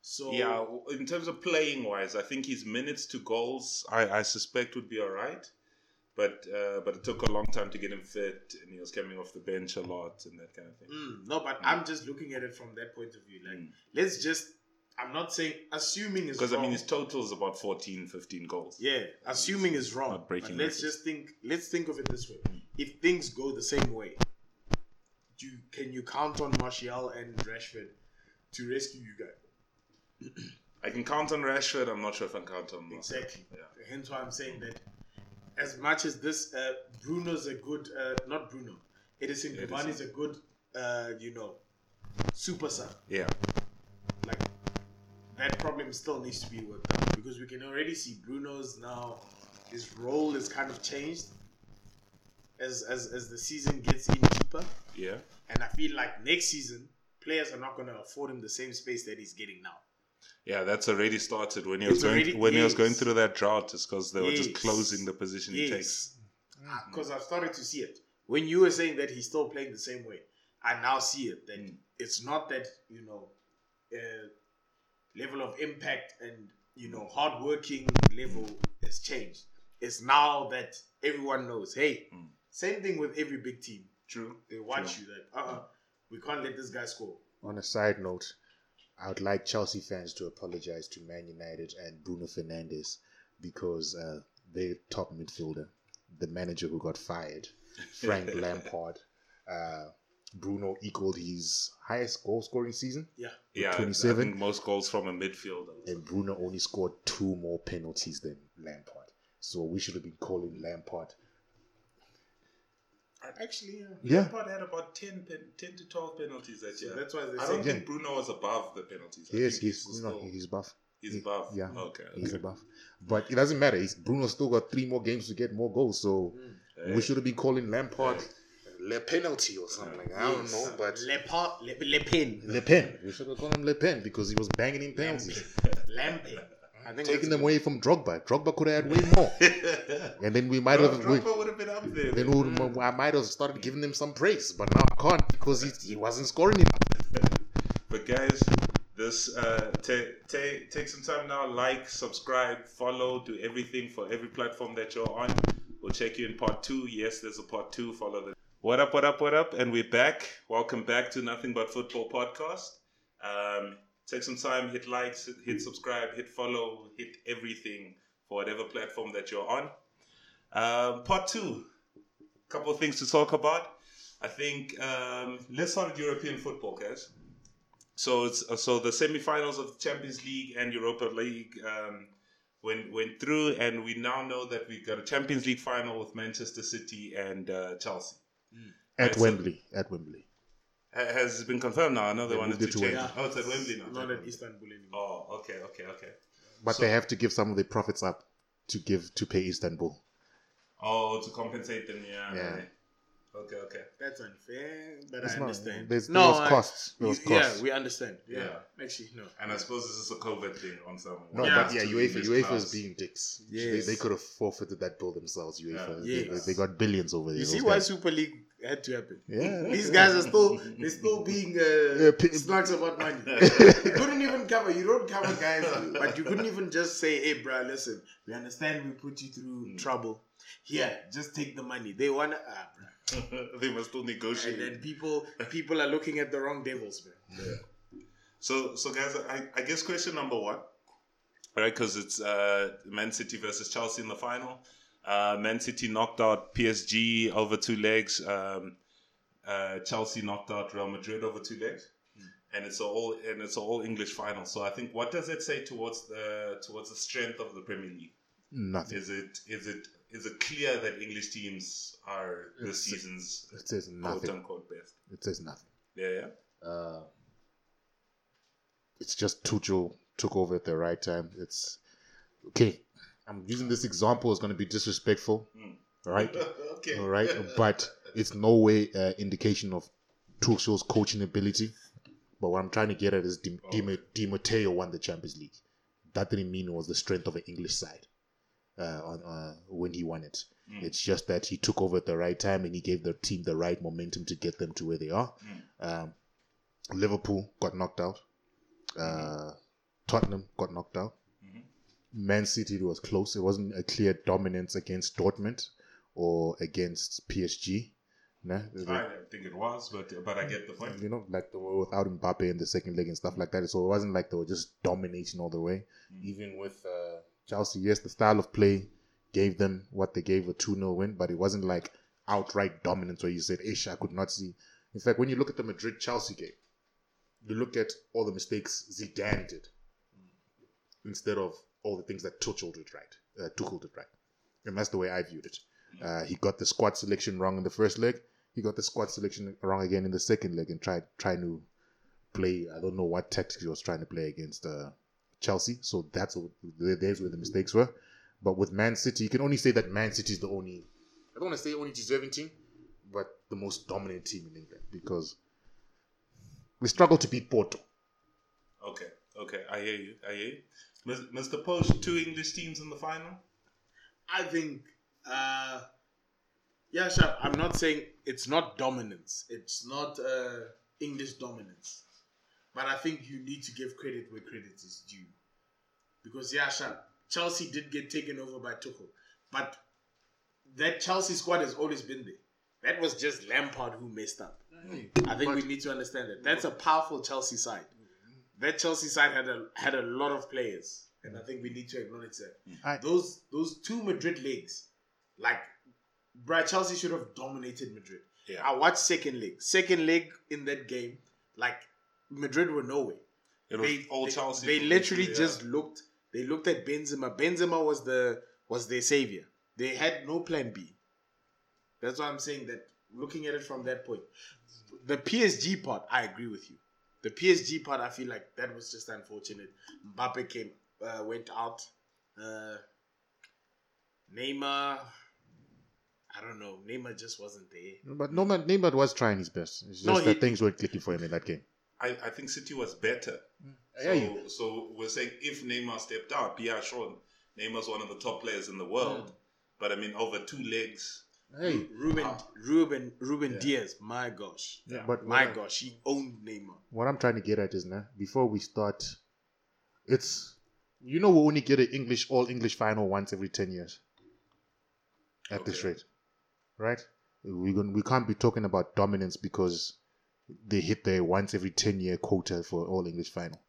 So Yeah, in terms of playing wise, I think his minutes to goals, I, I suspect would be all right. But uh, but it took a long time to get him fit, and he was coming off the bench a lot and that kind of thing. Mm, no, but I'm just looking at it from that point of view. Like, Mm. let's just, I'm not saying, assuming is Because I mean, his total is about 14, 15 goals. yeah, assuming is wrong. Not breaking let's just think, let's think of it this way. If things go the same way, do you, can you count on Martial and Rashford to rescue you guys? (clears throat) I can count on Rashford. I'm not sure if I can count on Martial. Exactly. Yeah. Hence why I'm saying that as much as this, uh, Bruno's a good, uh, not Bruno, Edinson Edinson. Cavani's a good, uh, you know, super sub. Yeah. like that problem still needs to be worked out because we can already see Bruno's now his role is kind of changed as as as the season gets in deeper, Yeah. and I feel like next season players are not going to afford him the same space that he's getting now. Yeah, that's already started when he was It's going already- when he was going through that drought. It's because they were just closing the position he takes. Yes, because I've started to see it. When you were saying that he's still playing the same way, I now see it. That Mm. it's not that you know, uh, level of impact and you know hardworking level has changed. It's now that everyone knows. Hey, Mm. Same thing with every big team. True. They watch True. you like, uh uh we can't let this guy score. On a side note, I would like Chelsea fans to apologize to Man United and Bruno Fernandes because uh, their top midfielder, the manager who got fired, (laughs) Frank Lampard, uh, Bruno equaled his highest goal scoring season, Yeah, Yeah, I 27. think most goals from a midfielder. and Bruno only scored two more penalties than Lampard. So we should have been calling Lampard. Actually, yeah. Yeah. Lampard had about 10, 10 to 12 penalties that So year. that's why they I say don't Yeah. think Bruno was above the penalties. I Yes, think he's was no, he's buff. he's he- above. yeah. Okay. He's okay. above. But it doesn't matter. He's, Bruno still got three more games to get more goals. So hmm. Hey. we should have been calling Lampard Le penalty or something. I don't Yes. know, but Le, pa, le, le Pen, Le Pen. We should have called him Le Pen because he was banging in penalties. Lampe. I think taking them away from Drogba. Drogba could have had way more, (laughs) and then we might have. Drogba would have been up there. then I might have started giving him some praise, but now I can't because he, he wasn't scoring enough. (laughs) But guys, this uh, take take take some time now. Like, subscribe, follow, do everything for every platform that you're on. We'll check you in part two. Yes, there's a part two. Follow the. What up? What up? What up? And we're back. Welcome back to Nothing But Football podcast. Um, take some time. Hit likes. Hit subscribe. Hit follow. Hit everything for whatever platform that you're on. Um, part two. a Couple of things to talk about. I think um, let's start with European football, guys. So it's uh, so the semi-finals of the Champions League and Europa League um, went went through, and we now know that we've got a Champions League final with Manchester City and uh, Chelsea. At Right, so- Wembley, at Wembley. Ha- has been confirmed now? I know they They wanted moved to to change. Wembley. Oh, it's at Wembley now. Not at Istanbul anymore. Oh, okay, okay, okay. But So- they have to give some of the profits up to give to pay Istanbul. Oh, to compensate them, yeah. Yeah. right. Okay, okay. That's unfair, but It's I not- understand. there's- no, there I- costs. There was Yeah, costs. we understand. Yeah, Yeah. actually, no. And I suppose this is a COVID thing on some. No, Yeah. but yeah, To UEFA, UEFA is being dicks. Yes. They, they could have forfeited that bill themselves. UEFA, Yeah. they, Yes. they got billions over there. You see those why guys. Super League had to happen? Yeah, These guys are still they're still being uh, Yeah, p- slugs about money. (laughs) you couldn't even cover. You don't cover guys, but you couldn't even just say, "Hey, bro, listen, we understand we put you through Mm. trouble. Here, just take the money." They wanna, ah, bro. (laughs) they must still negotiate. And then people people are looking at the wrong devils, man. Yeah. So, so guys, I, I guess question number one, right? Because it's uh, Man City versus Chelsea in the final. Uh, Man City knocked out PSG over two legs. Um, uh, Chelsea knocked out Real Madrid over two legs, and it's all and it's all English final. So I think what does it say towards the towards the strength of the Premier League? Nothing. Is it is it is it clear that English teams are this It's- season's It says quote unquote best? It says nothing. Yeah, yeah. Uh, it's just Tuchel took over at the right time. It's okay. I'm using this example. is going to be disrespectful, Mm. right? (laughs) okay. All right, but it's no way uh, indication of Tuchel's coaching ability. But what I'm trying to get at is Di, Di, Di Matteo won the Champions League. That didn't mean it was the strength of an English side uh, on, uh, when he won it. Mm. It's just that he took over at the right time and he gave the team the right momentum to get them to where they are. Um, Liverpool got knocked out. Uh, Tottenham got knocked out. Man City was close. It wasn't a clear dominance against Dortmund or against PSG. Nah, I don't think it was, but but I get the point. you know, like they were without Mbappe in the second leg and stuff like that. So it wasn't like they were just dominating all the way. Even with uh, Chelsea, yes, the style of play gave them what they gave a 2 0 win, but it wasn't like outright dominance where you said, Ish, I could not see. In fact, when you look at the Madrid Chelsea game, you look at all the mistakes Zidane did instead of all the things that Tuchel did right. Uh, Tuchel did right. And that's the way I viewed it. Uh, he got the squad selection wrong in the first leg. He got the squad selection wrong again in the second leg and tried trying to play. I don't know what tactics he was trying to play against uh, Chelsea. So that's there's where the mistakes were. But with Man City, you can only say that Man City is the only. I don't want to say only deserving team, but the most dominant team in England because we struggle to beat Porto. Okay, okay, I hear you. I hear you. Mis- Mr. Post, two English teams in the final. I think, uh, yeah, sure. I'm not saying it's not dominance. It's not uh, English dominance. But I think you need to give credit where credit is due. Because, yeah, sure. Chelsea did get taken over by Tuchel. But that Chelsea squad has always been there. That was just Lampard who messed up. I think we need to understand that. That's a powerful Chelsea side. That Chelsea side had a had a lot of players, and I think we need to acknowledge that. Mm. I- those those two Madrid legs, like, bruh, Chelsea should have dominated Madrid. Yeah. I watched second leg. Second leg in that game, like Madrid were nowhere. It was They, all they, Chelsea. they from literally yeah. just looked. They looked at Benzema. Benzema was the was their savior. They had no plan B. That's why I'm saying that. Looking at it from that point, the PSG part, I agree with you. The PSG part, I feel like that was just unfortunate. Mbappe came, uh, went out. Uh, Neymar, I don't know. Neymar just wasn't there. But no man, Neymar was trying his best. It's just No, that he- things weren't clicking for him in that game. I, I think City was better. I So, hear so we're saying if Neymar stepped out, yeah, sure, Neymar's one of the top players in the world. But I mean, over two legs, Hey, Ruben, Ah. Ruben, Ruben Yeah. Dias. My gosh, Yeah. but my I- gosh, he owned Neymar. what I'm trying to get at is now before we start, it's you know we only get an English all English final once every ten years. At this rate, right? We gon we can't be talking about dominance because they hit their once every ten year quota for all English final.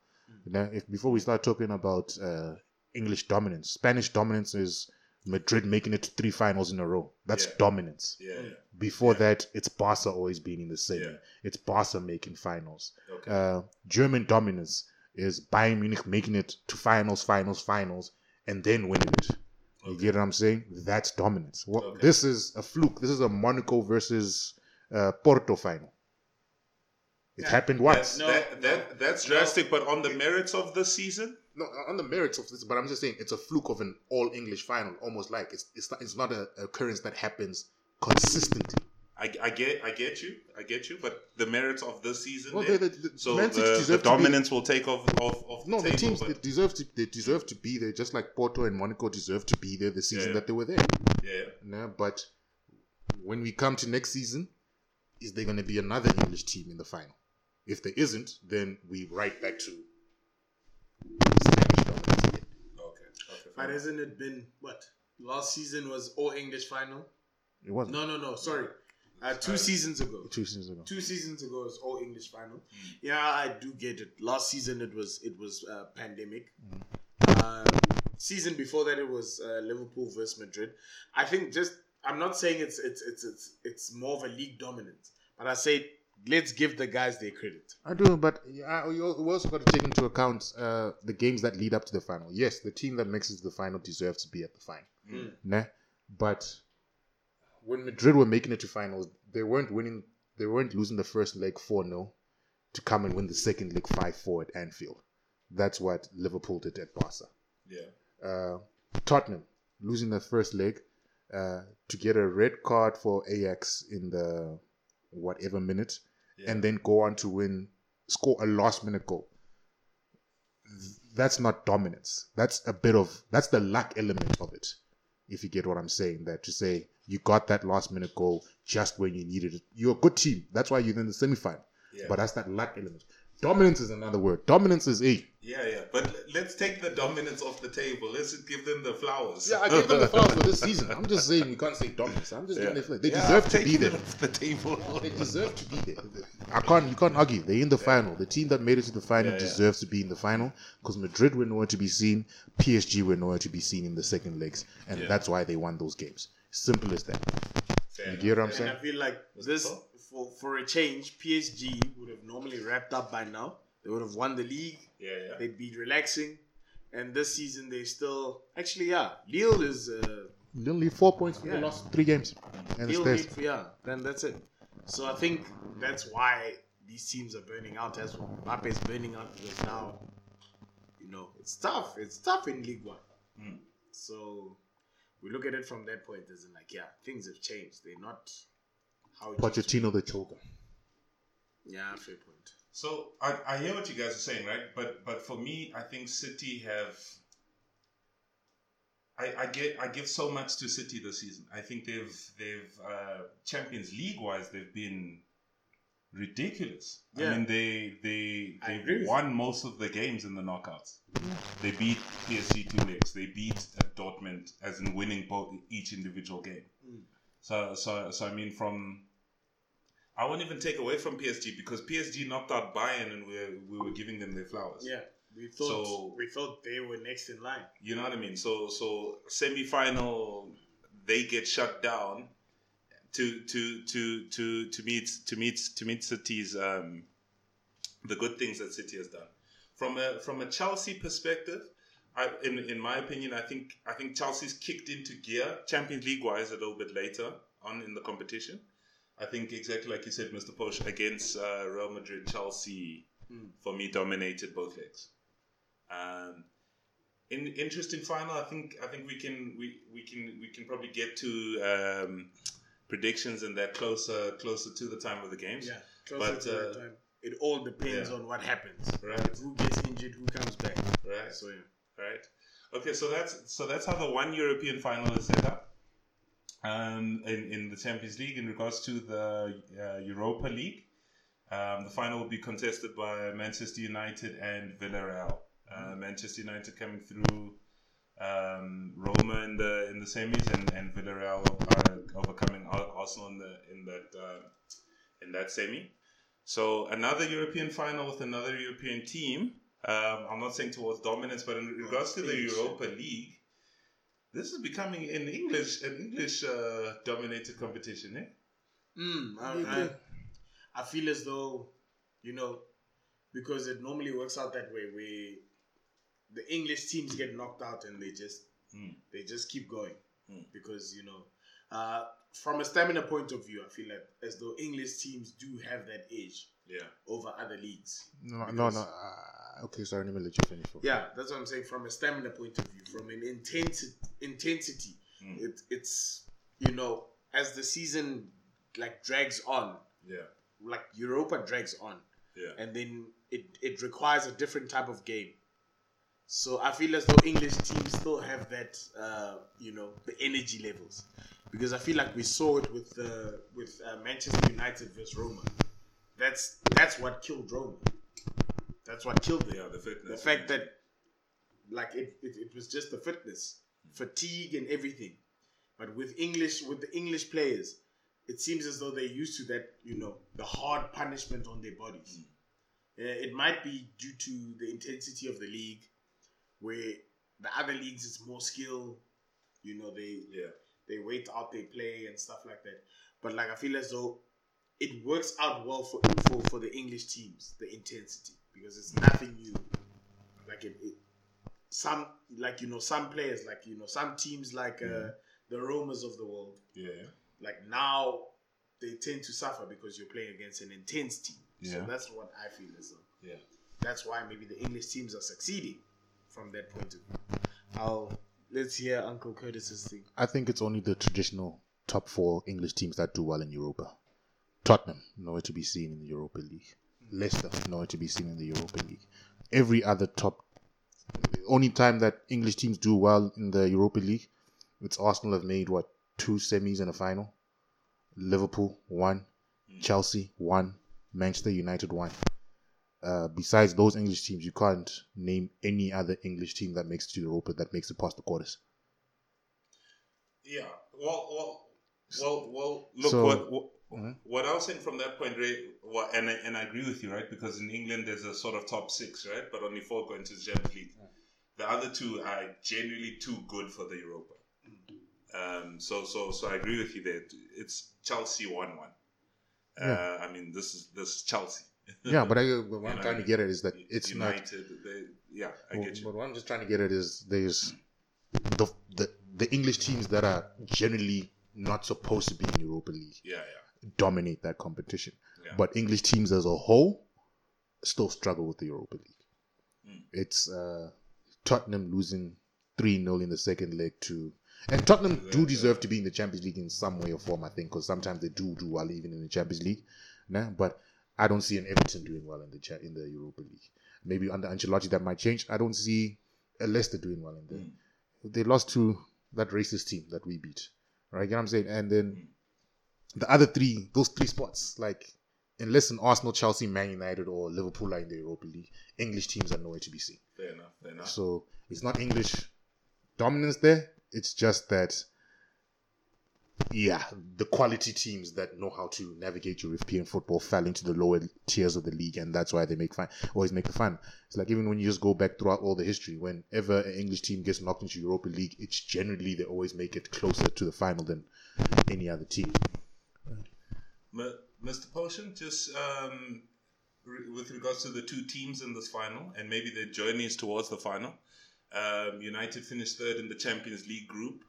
You know, if before we start talking about uh, English dominance, Spanish dominance is Madrid making it to three finals in a row. That's Yeah. dominance. yeah, yeah. Before Yeah. that, it's Barca always being in the same. Yeah. It's Barca making finals. Okay. Uh, German dominance is Bayern Munich making it to finals, finals, finals, and then winning it. You get what I'm saying? That's dominance. What, Okay. This is a fluke. This is a Monaco versus uh, Porto final. It Yeah. happened That, once. No, that, that, no, that's no. drastic, but on the merits of the season, No, on the merits of this, but I'm just saying it's a fluke of an all English final, almost like it's it's not, it's not a occurrence that happens consistently. I, I get I get you, I get you, but the merits of this season, Well, there, they- they- so the, the to be- dominance will take off off, off No, the the teams but- deserve to they deserve to be there, just like Porto and Monaco deserve to be there the season Yeah. that they were there. yeah, No, but when we come to next season, is there going to be another English team in the final? If there isn't, then we right back to Spanish dominance again. okay, okay. But hasn't it been what? Last season was all English final. It wasn't No, no, no. Sorry, uh, two Uh, seasons ago. two seasons ago. Two seasons ago was all English final. Yeah, I do get it. Last season it was it was uh, pandemic. Uh, season before that it was uh, Liverpool versus Madrid. I think just I'm not saying it's it's it's it's it's more of a league dominance, but I say let's give the guys their credit. I do, but uh, you we also got to take into account uh, the games that lead up to the final. Yes, the team that makes it to the final deserves to be at the final. Mm. Nah? But when Madrid were making it to finals, they weren't winning. They weren't losing the first leg four 0 to come and win the second leg five four at Anfield. That's what Liverpool did at Barca. yeah, Uh, Tottenham losing the first leg uh, to get a red card for Ajax in the whatever minute, yeah. and then go on to win, score a last minute goal. That's not dominance. That's a bit of that's the luck element of it. If you get what I'm saying, that to say you got that last minute goal just when you needed it. You're a good team. That's why you're in the semi final. Yeah. But that's that luck element. Dominance is another word. Dominance is a. yeah, yeah. But let's take the dominance off the table. Let's just give them the flowers. Yeah, I give them the flowers for this season. I'm just saying we can't say dominance. I'm just Yeah. giving them flowers. They Yeah, deserve to be there. off the table. They deserve to be there. I can't. You can't argue. They're in the final. The team that made it to the final Yeah, yeah. deserves to be in the final because Madrid were nowhere to be seen. PSG were nowhere to be seen in the second legs, and Yeah. that's why they won those games. Simple as that. Fair You enough. get what I'm And saying? I feel like this? For for a change, PSG would have normally wrapped up by now. They would have won the league. Yeah, yeah. They'd be relaxing. And this season they still actually yeah. Lille is uh, They only four points from the Yeah. last three games, and Lille theirs. need for yeah. Then that's it. So I think that's why these teams are burning out. As Mbappe is burning out because now, you know, it's tough. It's tough in League One. Mm. So we look at it from that point as in like yeah, things have changed. They're not how it used Pochettino the choker. be. Yeah, fair point. So I, I hear what you guys are saying, right? But but for me, I think City have. I, I get I give so much to City this season. I think they've they've uh, Champions League wise they've been ridiculous. Yeah. I mean they they they with won most of the games in the knockouts. They beat PSG two legs. They beat uh, Dortmund as in winning both each individual game. Mm. So so so I mean from I won't even take away from PSG because PSG knocked out Bayern and we we were giving them their flowers. Yeah, we thought So- we thought they were next in line. You know what I mean? So so semi final they get shut down to to to to to meet to meet to meet City's um the good things that City has done. From a from a Chelsea perspective, I, in in my opinion, I think I think Chelsea's kicked into gear Champions League wise a little bit later on in the competition. I think exactly like you said, Mr. Posh, against uh, Real Madrid, Chelsea Mm. for me dominated both legs. Um, in interesting final, I think I think we can we, we can we can probably get to um, predictions and that closer closer to the time of the games. Yeah, closer But, to uh, time. it all depends Yeah. on what happens. Right. Who gets injured, who comes back. Right. So yeah. right? Okay, so that's so that's how the one European final is set up. Um, in in the Champions League, in regards to the uh, Europa League, um, the final will be contested by Manchester United and Villarreal. Uh, Manchester United coming through um, Roma in the in the semis, and, and Villarreal are overcoming Ar- Arsenal in the in that uh, in that semi. So another European final with another European team. Um, I'm not saying towards dominance, but in regards to the Europa League, this is becoming an English an English uh, dominated competition, eh? Mm, I, I. I feel as though, you know, because it normally works out that way, where the English teams get knocked out and they just Mm. they just keep going Mm. because you know, uh, from a stamina point of view, I feel like as though English teams do have that edge Yeah. over other leagues. No, no, Because- no. Okay, sorry, let me let you finish. Yeah, that's what I'm saying. From a stamina point of view, from an intensity, intensity, Mm. it, it's you know as the season like drags on, Yeah. like Europa drags on, Yeah. and then it it requires a different type of game. So I feel as though English teams still have that, uh, you know, the energy levels, because I feel like we saw it with uh, with uh, Manchester United versus Roma. That's that's what killed Roma. That's what killed them Yeah. The fitness. the fact that like it, it, it was just the fitness fatigue and everything but with english with the english players it seems as though they're used to that you know the hard punishment on their bodies Uh, it might be due to the intensity of the league where the other leagues it's more skill you know they Yeah. they wait out they play and stuff like that but like i feel as though it works out well for for, for the english teams the intensity because it's nothing new like it, it some like you know some players like you know some teams like uh, the Romas of the world Yeah. like now they tend to suffer because you're playing against an intense team Yeah. so that's what I feel as though Yeah. that's why maybe the English teams are succeeding from that point of view I'll let's hear Uncle Curtis's thing I think it's only the traditional top four English teams that do well in Europa. Tottenham, nowhere to be seen in the Europa League. Leicester, nowhere to be seen in the Europa League. Every other top, the only time that English teams do well in the Europa League, it's Arsenal have made what two semis and a final. Liverpool one, Chelsea one, Manchester United one. Uh, besides those English teams, you can't name any other English team that makes it to Europa that makes it past the quarters. Yeah. Well, well, well, well. Look, So- what what, Mhm. what I was saying from that point, Ray, well, and I, and I agree with you, right? Because in England there's a sort of top six, right? But only four going to the Champions League. The other two are genuinely too good for the Europa. Um, so, so, so I agree with you there. It's Chelsea one one. Uh, I mean, this is this is Chelsea. Yeah, but I, what (laughs) I'm trying to get at is that it's not. United. They, yeah, I Well, get you. But what I'm just trying to get at is there's the the the English teams that are generally not supposed to be in Europa League Yeah, yeah, dominate that competition, Yeah. but English teams as a whole still struggle with the Europa League. Mm. It's uh, Tottenham losing three 0 in the second leg to. And Tottenham do deserve to be in the Champions League in some way or form, I think, because sometimes they do do well even in the Champions League. Nah, but I don't see an Everton doing well in the cha- in the Europa League. Maybe under Ancelotti that might change. I don't see a Leicester doing well in there. Mm. They lost to that racist team that we beat, right? You know what I'm saying? And then the other three, those three spots, like unless an Arsenal, Chelsea, Man United, or Liverpool are in the Europa League, English teams are nowhere to be seen. fair enough, fair enough. So it's not English dominance there. It's just that, yeah, the quality teams that know how to navigate European football fell into the lower tiers of the league, and that's why they make fun. Always make the fun. It's like even when you just go back throughout all the history, whenever an English team gets knocked into Europa League, it's generally they always make it closer to the final than any other team. M- Mr. Potion, just um, re- with regards to the two teams in this final and maybe their journeys towards the final. Um, United finished third in the Champions League group.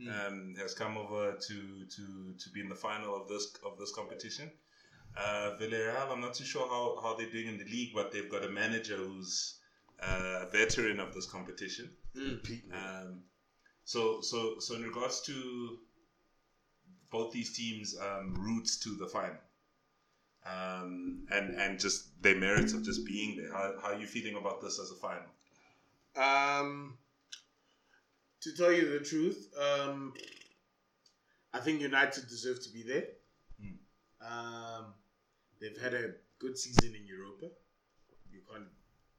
Um, has come over to, to, to be in the final of this of this competition. Uh, Villarreal, I'm not too sure how, how they're doing in the league, but they've got a manager who's uh, a veteran of this competition. Um, so, so, so in regards to both these teams' um, routes to the final, um, and and just their merits of just being there. How, how are you feeling about this as a final? Um, to tell you the truth, um, I think United deserve to be there. Mm. Um, they've had a good season in Europa. You can't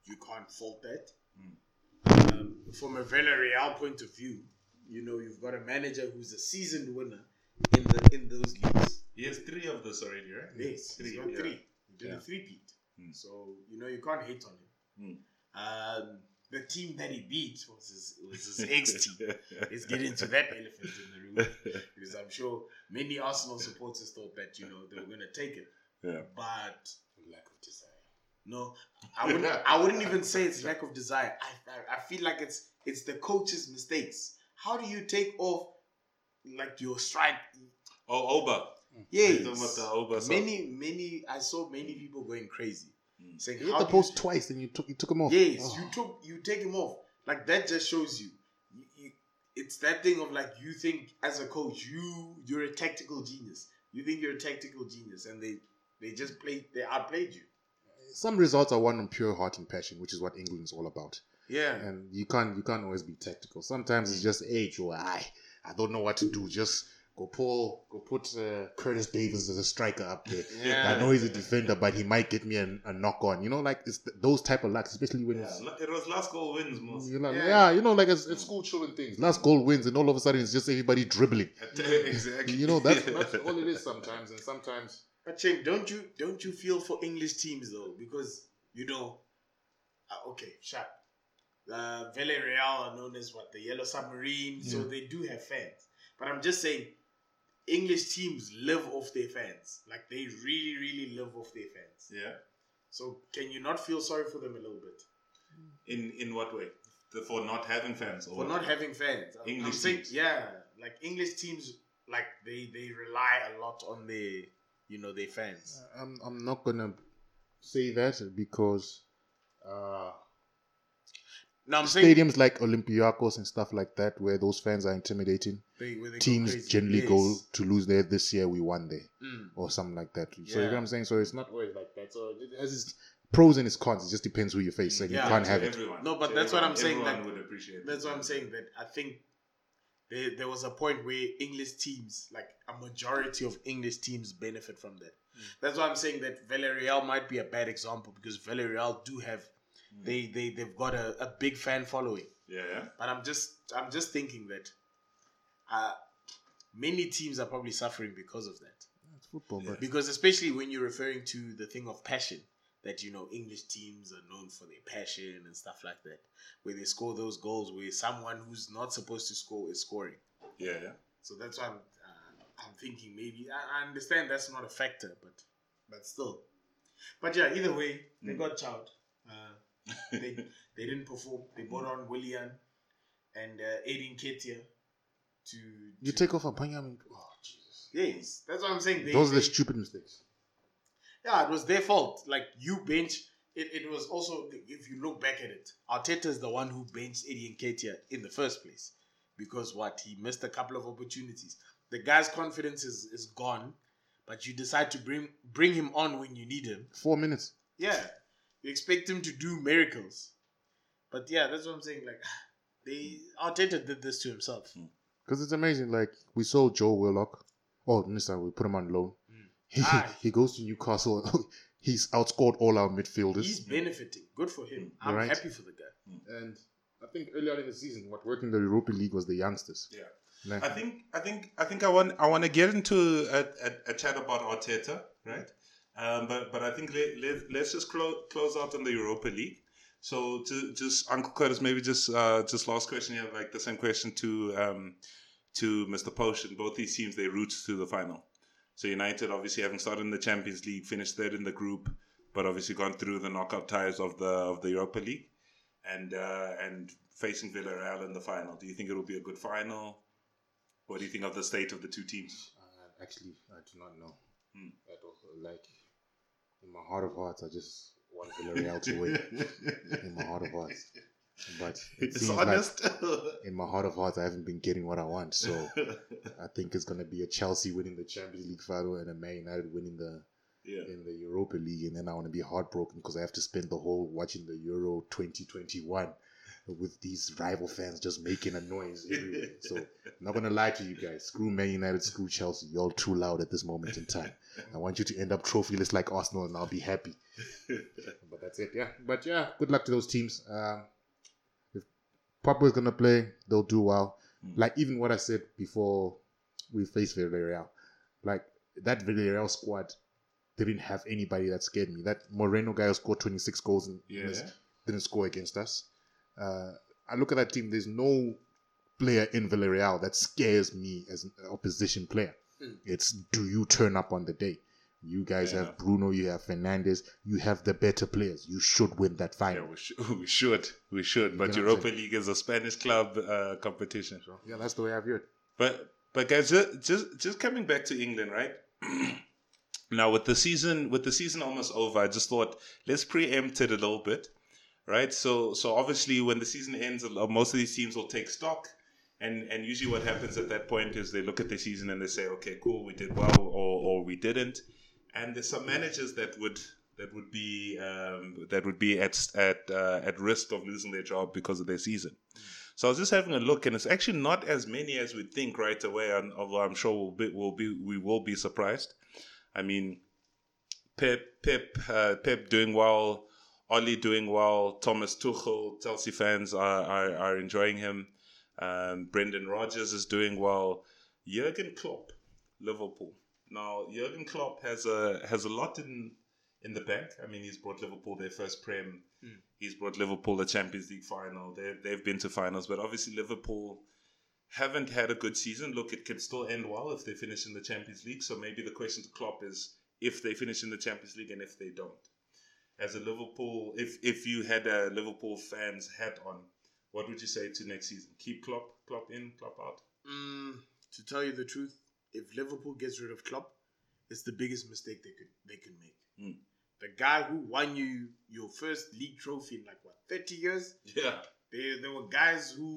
you can't fault that. Mm. Um, from a Villarreal point of view, you know you've got a manager who's a seasoned winner in the in those leagues. He has three of those already, right? Yes, three. he's got yeah. three. He did Yeah. a three-peat. Mm. So, you know, you can't hate on him. Mm. Um, the team that he beat was his, was his ex-team. Let's get into that elephant in the room. Because I'm sure many Arsenal supporters thought that, you know, they were going to take it. yeah. But, Lack of desire. no, I wouldn't, (laughs) I wouldn't even say it's lack of desire. I, I, I feel like it's it's the coach's mistakes. How do you take off, like, your strike? Oh, Oba. Yes. You're talking about the Oba song. Many, many, I saw many people going crazy. Mm. Saying, "You hit the post you, twice, and you took you took him off. Yes, Oh. you took you take him off. Like that just shows you, you, you. It's that thing of like you think as a coach, you you're a tactical genius. You think you're a tactical genius, and they they just played they outplayed you. Some results are won on pure heart and passion, which is what England's all about. Yeah, And you can't you can't always be tactical. Sometimes it's just age or I I don't know what to do. Just go pull go put uh, Curtis Davies as a striker up there. (laughs) yeah. I know he's a defender, but he might get me a, a knock on. You know, like it's th- those type of lucks, especially when Yeah, it's it was last goal wins most. you know, Yeah. yeah. you know, like it's, it's school children things. Last goal wins, and all of a sudden it's just everybody dribbling. (laughs) exactly. You know, that's, (laughs) that's all it is sometimes, and sometimes But Shane, don't you don't you feel for English teams though? Because you know, uh, okay, sharp. Uh, Villarreal are known as what the Yellow Submarine, so they do have fans. But I'm just saying, English teams live off their fans. Like they really, really live off their fans. Yeah. So can you not feel sorry for them a little bit In in what way? The, for not having fans or for not having fans? I'm- I'm English saying- teams. yeah, like English teams, like they they rely a lot on their you know their fans. I'm I'm not gonna say that because uh, Now I'm saying stadiums like Olympiacos and stuff like that, where those fans are intimidating, they, where they teams crazy. generally Yes. go to lose there. This year we won there, Mm. or something like that. So you know what I'm saying? So it's not always like that. So it has its pros and its cons. It just depends who you face, and Yeah. you can't To have it. No, but To that's what. I'm saying, Everyone like- would appreciate. That's it. what I'm saying. That I think there, there was a point where English teams, like a majority of English teams, benefit from that. That's why I'm saying that Villarreal might be a bad example because Villarreal do have they they they've got a, a big fan following. Yeah, yeah. But I'm just I'm just thinking that uh, many teams are probably suffering because of that. It's football, but Because especially when you're referring to the thing of passion, that you know English teams are known for their passion and stuff like that, where they score those goals where someone who's not supposed to score is scoring. Yeah, yeah. So that's why I'm uh, I'm thinking maybe I, I understand that's not a factor, but but still. But yeah, either way, they Mm. got chowed. They (laughs) they didn't perform. They brought on Willian and uh, Eddie Nketiah to, you take off a Panya, oh Jesus, yes. That's what I'm saying. They, those are the they- stupid mistakes. Yeah, it was their fault. Like you bench it, it was also if you look back at it, Arteta is the one who benched Eddie Nketiah in the first place. Because what? He missed a couple of opportunities. The guy's confidence is, is gone, but you decide to bring bring him on when you need him. Four minutes. Yeah. You expect him to do miracles. But yeah, that's what I'm saying. Like (sighs) they Arteta did this to himself. Hmm. Because it's amazing. Like we saw Joe Willock. Oh, Mister, we put him on loan. Hmm. He, Aye. Ah. he goes to Newcastle. (laughs) He's outscored all our midfielders. He's benefiting. Good for him. Hmm. I'm Right. happy for the guy. and I think earlier in the season, what worked in the Europa League was the youngsters. Yeah. Like, I think I think I think I want I want to get into a, a, a chat about Arteta, right? Um, but but I think let, let, let's just close close out on the Europa League. So to just Uncle Curtis, maybe just uh, just last question here, like the same question to um, to Mr. Potion. Both these teams they route to the final. So United obviously having started in the Champions League, finished third in the group, but obviously gone through the knockout ties of the of the Europa League, and uh, and facing Villarreal in the final. Do you think it will be a good final? What do you think of the state of the two teams? uh, actually, I do not know. Hmm. At all. Like in my heart of hearts, I just want Villarreal to win. In my heart of hearts, but it It's seems honest. like (laughs) in my heart of hearts, I haven't been getting what I want. So I think it's gonna be a Chelsea winning the Champions League final and a Man United winning the Yeah. in the Europa League, and then I want to be heartbroken because I have to spend the whole watching the Euro 2021 with these rival fans just making a noise everywhere. so, I'm not gonna lie to you guys. Screw Man United, screw Chelsea. You're all too loud at this moment in time. I want you to end up trophyless like Arsenal, and I'll be happy. (laughs) but that's it, yeah. But yeah, good luck to those teams. Um, if Papa is gonna play, they'll do well. Mm. Like even what I said before we faced Villarreal, like that Villarreal squad didn't have anybody that scared me. That Moreno guy who scored 26 goals and Yeah. missed- didn't score against us. Uh, I look at that team. There's no player in Villarreal that scares me as an opposition player. Mm. It's do you turn up on the day? You guys Yeah. have Bruno, you have Fernandes, you have the better players. You should win that Yeah, final. we, sh- (laughs) we should. We should. But You know Europa League is a Spanish club uh, competition. So, yeah, that's the way I view it. But but guys, just just, just coming back to England, right? (clears throat) now with the season with the season almost over, I just thought let's preempt it a little bit, right? So so obviously when the season ends, most of these teams will take stock. And, and usually what happens at that point is they look at the season and they say, okay, cool, we did well or, or we didn't. And there's some managers that would that would be um, that would be at at uh, at risk of losing their job because of their season. So I was just having a look, and it's actually not as many as we'd think right away. And although I'm sure we'll be, we'll be we will be surprised. I mean, Pep Pep uh, Pep doing well, Ole doing well, Thomas Tuchel, Chelsea fans are are, are enjoying him. Um, Brendan Rodgers is doing well. Jurgen Klopp, Liverpool. Now Jurgen Klopp has a has a lot in in the bank. I mean, he's brought Liverpool their first prem. Mm. He's brought Liverpool the Champions League final. They they've been to finals, but obviously Liverpool haven't had a good season. Look, it could still end well if they finish in the Champions League. So maybe the question to Klopp is if they finish in the Champions League and if they don't. As a Liverpool, if if you had a Liverpool fans hat on, what would you say to next season? Keep Klopp, Klopp in, Klopp out. Mm, to tell you the truth, if Liverpool gets rid of Klopp, it's the biggest mistake they could they can make. Mm. The guy who won you your first league trophy in like what thirty years. Yeah, There, there were guys who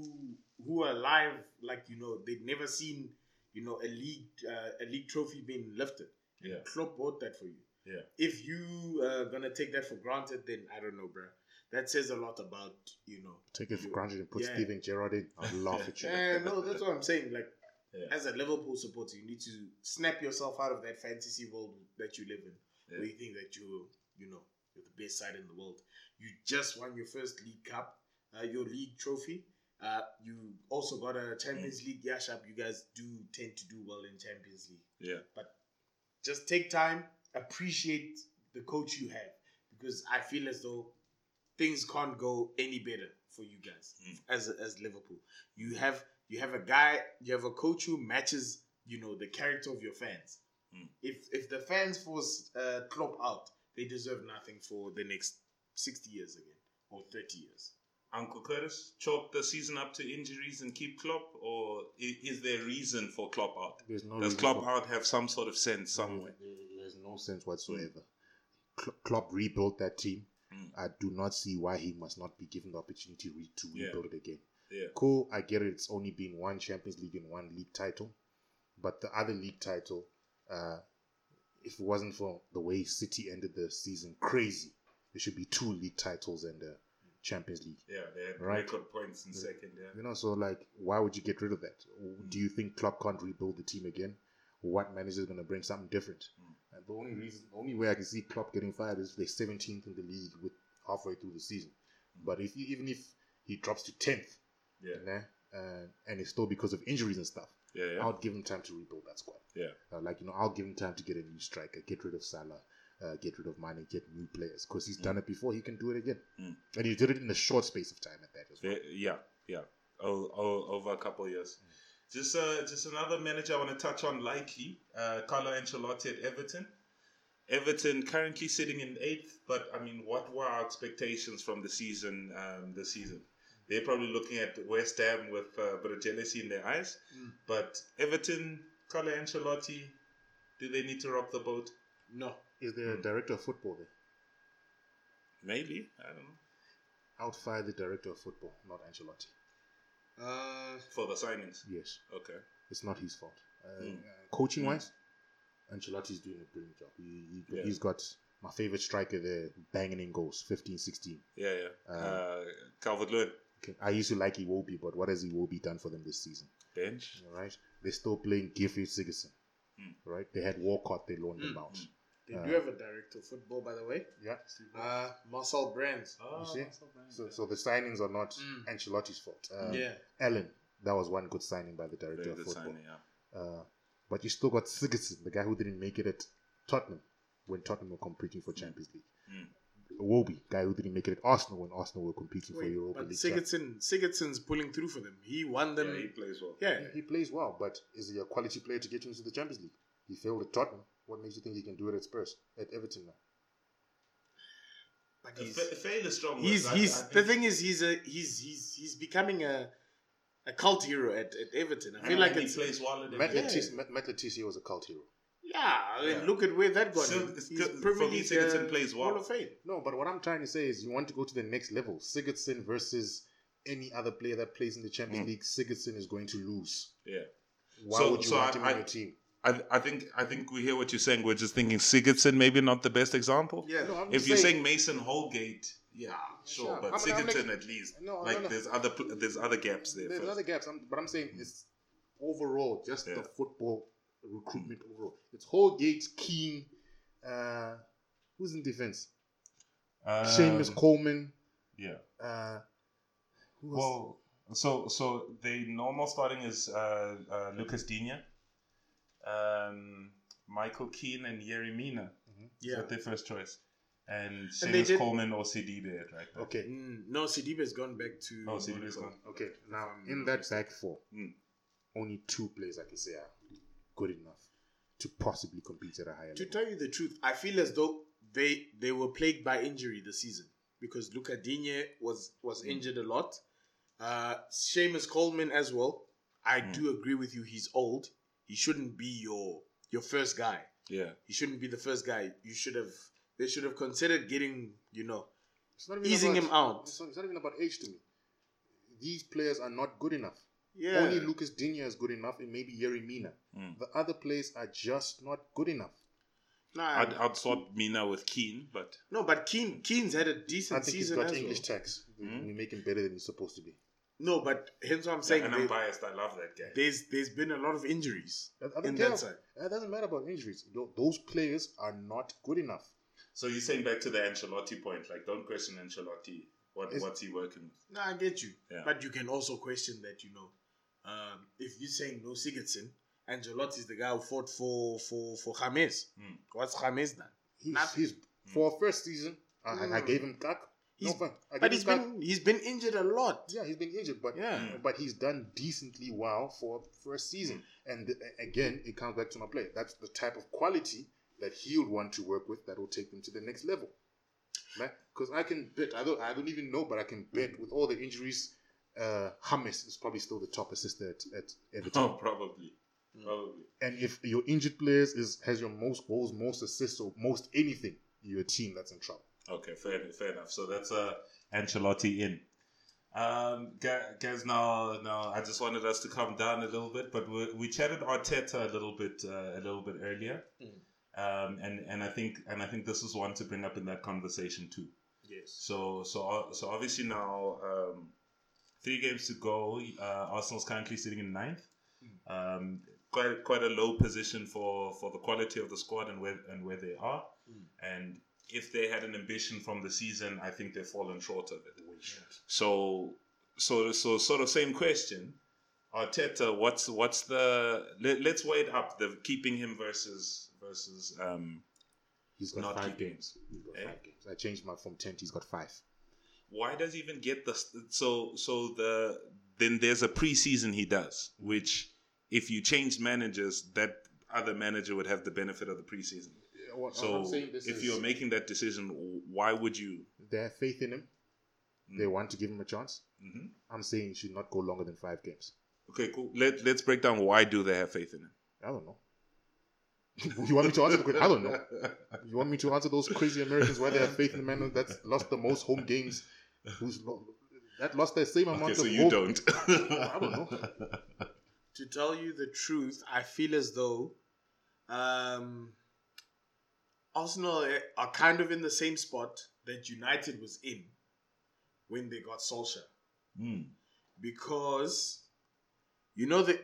who are alive, like you know, they'd never seen you know a league uh, a league trophy being lifted. yeah, Klopp bought that for you. Yeah. If you uh, gonna take that for granted, then I don't know, bro. That says a lot about you know. Take it for you- granted and put Yeah. Steven Gerrard in. I'll (laughs) laugh at you. Eh, no, that's what I'm saying. Like, Yeah. as a Liverpool supporter, you need to snap yourself out of that fantasy world that you live in, Yeah. where you think that you, you know, you're the best side in the world. You just won your first league cup, uh, your league trophy. Uh, you also got a Champions League. Yeah, sharp. You guys do tend to do well in Champions League. Yeah. But just take time, appreciate the coach you have, because I feel as though things can't go any better for you guys Mm. as as Liverpool. You have you have a guy, you have a coach who matches, you know, the character of your fans. Mm. If if the fans force uh, Klopp out, they deserve nothing for the next sixty years again or thirty years. Uncle Curtis, chalk the season up to injuries and keep Klopp, or i- is there reason for Klopp out? There's no Does reason Klopp for- out have some sort of sense somewhere? There's no sense whatsoever. Kl- Klopp rebuilt that team. Mm. I do not see why he must not be given the opportunity re- to Yeah. rebuild it again. Yeah. Cool, I get it. It's only been one Champions League and one league title, but the other league title, uh, if it wasn't for the way City ended the season, crazy. There should be two league titles and a Champions League. Yeah, they had Right. record points in second. Yeah. You know, so like, why would you get rid of that? Mm. Do you think Klopp can't rebuild the team again? What manager is going to bring something different? Mm. And the only reason, the only way I can see Klopp getting fired is they're 17th in the league with halfway through the season. But if even if he drops to 10th, Mm. Yeah. nah, uh, and it's still because of injuries and stuff, Yeah, yeah. I'll give him time to rebuild that squad. Yeah. Uh, like you know, I'll give him time to get a new striker, get rid of Salah, uh, get rid of Mane, get new players because he's done it before. He can do it again, Mm. and he did it in a short space of time at that as well. Yeah, yeah. O- o- over a couple of years. Just uh, just another manager I want to touch on lightly. Uh, Carlo Ancelotti at Everton. Everton currently sitting in eighth, but I mean, what were our expectations from the season? Um, this season, they're probably looking at West Ham with uh, a bit of jealousy in their eyes. Mm. But Everton, Carlo Ancelotti, do they need to rock the boat? No, Is there a Mm. director of football there? Maybe I don't know Outfire the director of football, not Ancelotti. Uh, for the signings. Yes, Okay. it's not his fault. Uh, Mm. uh, coaching wise, Ancelotti's doing a brilliant job. He, he, Yeah. He's got my favorite striker there, banging in goals, 15, 16. Yeah, yeah. Uh, Uh, Calvert Lewin Okay. I used to like Iwobi, but what has Iwobi done for them this season? bench. All right, they're still playing Gylfi Sigurdsson. Mm. Right, they had Walcott, they loaned them Mm, out. They Uh, do have a director of football, by the way. Yeah, Uh, Marcel Brands. Oh, You see? that's not bad. so so the signings are not Mm. Ancelotti's fault. Uh, yeah. Allen, that was one good signing by the director Very of football. signing, yeah. Uh, but you still got Sigurdsson, the guy who didn't make it at Tottenham when Tottenham were competing for Champions League. Mm. Iwobi, guy who didn't make it at Arsenal when Arsenal were competing for Wait, Europa but League. Sigurdsson, Sigurdsson's pulling through for them. He won them. Yeah, he plays well. Yeah. He plays well, but is he a quality player to get you into the Champions League? He failed at Tottenham. What makes you think he can do it at Spurs, at Everton now? But Uh, he's, fa- fail is strong. he's, words. I- he's I the thing is he's a he's he's he's becoming a a cult hero at, at Everton. I feel and like he it's plays well at Matt, every- Le Tissier, Matt, Matt Le Tissier was a cult hero. yeah. I mean, Yeah. look at where that got Still- him. He's good- Premier League, Sigurdsson uh, plays well. Hall of Fame. No, but what I'm trying to say is you want to go to the next level. Sigurdsson versus any other player that plays in the Champions Mm. League, Sigurdsson is going to lose. Yeah. Why So- would you so want I- him I- on your team? I, I think I think we hear what you're saying. We're just thinking Sigurdsson maybe not the best example. Yeah. No, I'm If you're saying Mason Holgate, yeah, sure, Sure. but I'm- I'm Sigurdsson like- at least. No, no, like no. there's other there's other gaps there. There's first. other gaps, I'm, but I'm saying it's overall just Yeah. the football recruitment overall. It's Holgate, Keane, uh, who's in defense? Um, Seamus Coleman. Yeah. Uh, who? Well, so so the normal starting is uh, uh, Lucas Digne, um, Michael Keane, and Yerry Mina. Is Yeah. that their first choice? And And Seamus did- Coleman or Sidibe, at right? there. okay, Mm, no, Sidibe's gone back to. Oh, Sidibe's Monaco. gone. okay. Now in that back four, Mm. only two players I can say are good enough to possibly compete at a higher To level. To tell you the truth, I feel as though they they were plagued by injury this season because Luca Digne was was Mm. injured a lot. Uh, Seamus Coleman as well. I Mm. do agree with you. He's old. He shouldn't be your your first guy. Yeah. He shouldn't be the first guy. You should have. They should have considered getting you know It's not even easing about- him out. It's not, it's not even about age to me. These players are not good enough. Yeah. Only Lucas Digne is good enough, and maybe Yerry Mina. Mm. The other players are just not good enough. Nah, I'd, I'd swap Mina with Keane, but no, but Keane Keane's had a decent I think he's season got as English well. tax. Mm. We make him better than he's supposed to be. No, but hence what I'm saying. and I'm biased. I love that guy. there's there's been a lot of injuries I- I don't in care. that side. It doesn't matter about injuries. Tho- Those players are not good enough. So you're saying back to the Ancelotti point, like don't question Ancelotti. What Is- what's he working with? No, I get you. Yeah. But you can also question that, you know, um, if you're saying no Sigurdsson, Ancelotti is the guy who fought for for for James. Mm. What's James done? He's, Nothing. he's for a first season. I, I- I Mm. gave him cack. No He's-. I But gave he's been he's been injured a lot. Yeah, he's been injured, but Yeah. But he's done decently well for first season. Hmm. And th- again, it comes back to my play. That's the type of quality that he would want to work with that will take them to the next level. Because I can bet, I don't, I don't even know, but I can bet with all the injuries, uh, is probably still the top assister at, at Everton. (laughs) Oh, probably, hmm. probably. And if your injured players is has your most goals, most assists, or most anything, you're a team that's in trouble. Okay, fair, fair enough. So that's uh, Ancelotti in. Um, guys, now, now I just wanted us to come down a little bit, but we, we chatted Arteta a little bit, uh, a little bit earlier, um, and and I think and I think this is one to bring up in that conversation too. Yes. So so so obviously now um, three games to go. Uh, Arsenal's currently sitting in ninth. Um, quite quite a low position for, for the quality of the squad and where and where they are. And if they had an ambition from the season, I think they've fallen short of it. So so so sort of same question. Arteta, what's what's the let, let's weigh it up the keeping him versus versus um He's got Not five keeping. games. He's got Eh? five games. I changed my from ten. He's got five. why does he even get the so so the then there's a preseason he does which if you change managers that other manager would have the benefit of the preseason What so I'm saying this if is- you're making that decision why would you they have faith in him. Mm. They want to give him a chance. Mhm. I'm saying he should not go longer than five games. okay cool Let, let's break down why do they have faith in him I don't know. (laughs) you want me to answer the question? I don't know. (laughs) You want me to answer those crazy Americans why they have faith in the man that's lost the most home games? Who's lo- that lost the same amount of okay of so you home- don't I don't know. To tell you the truth, I feel as though Um, Arsenal are kind of in the same spot that United was in when they got Solskjaer. Mm. because you know that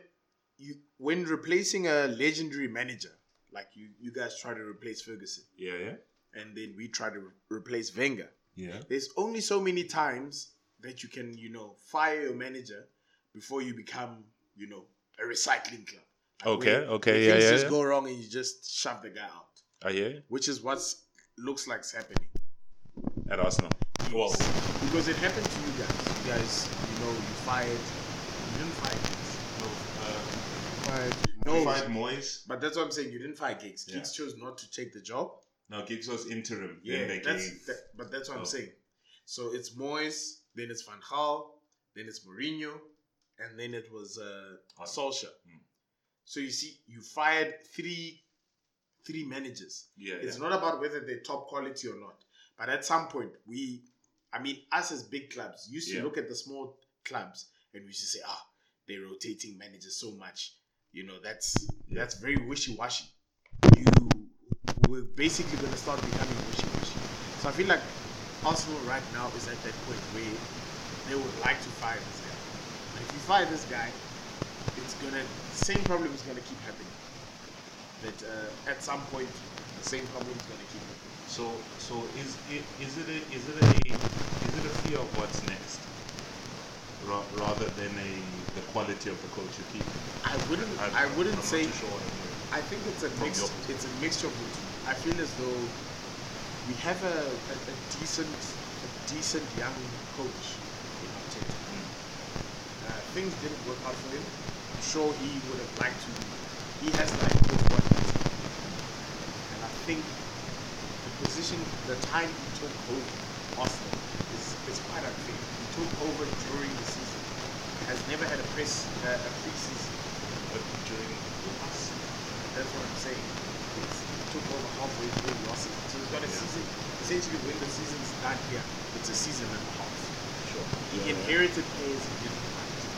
you when replacing a legendary manager like you you guys try to replace Ferguson Yeah, yeah, and then we try to re- replace Wenger yeah. there's only so many times that you can you know fire your manager before you become you know a recycling club Like Okay, okay, where yeah, things yeah, just yeah. go wrong and you just shove the guy out I hear which is what looks like happening at Arsenal. Well, because it happened to you guys you guys you know you fired you didn't fire Giggs. No, fired Moyes. But that's what I'm saying. You didn't fire Giggs. Yeah. Giggs chose not to take the job. No, Giggs was interim. Yeah, then they that's that, but that's what Oh. I'm saying. So it's Moyes, then it's Van Gaal, then it's Mourinho, and then it was uh. Solskjaer. Mm. So you see, you fired three three managers. yeah, It's yeah. not about whether they're top quality or not. But at some point, we, I mean, us as big clubs used to Yeah. look at the small clubs and we used to say, ah, they're rotating managers so much. You know, that's Yeah. that's very wishy washy. You we're basically going to start becoming wishy washy. So I feel like Arsenal right now is at that point where they would like to fire this guy. But if you fire this guy, it's gonna same problem is gonna keep happening. That uh, at some point the same problem is gonna keep happening. So, so is it is it a is it a is it a fear of what's next, Ra- rather than a the quality of the coach you keep? I wouldn't I'm- I wouldn't I'm say sure. I think it's a mix it's a mixture of the two. I feel as though we have a, a, a decent a decent young coach in Arteta. Mm. Uh, things didn't work out for him. I'm sure he would have liked to. He has liked to go for it. And I think the position, the time he took over Arsenal is, is quite unfair. He took over during the season. Has never had a press uh, a preseason. But during us, That's what I'm saying. It's, he took over halfway through last season. So he's got a Yeah. season. Essentially, when the season's done here, it's a season and a half. sure. He Yeah. inherited players he didn't want,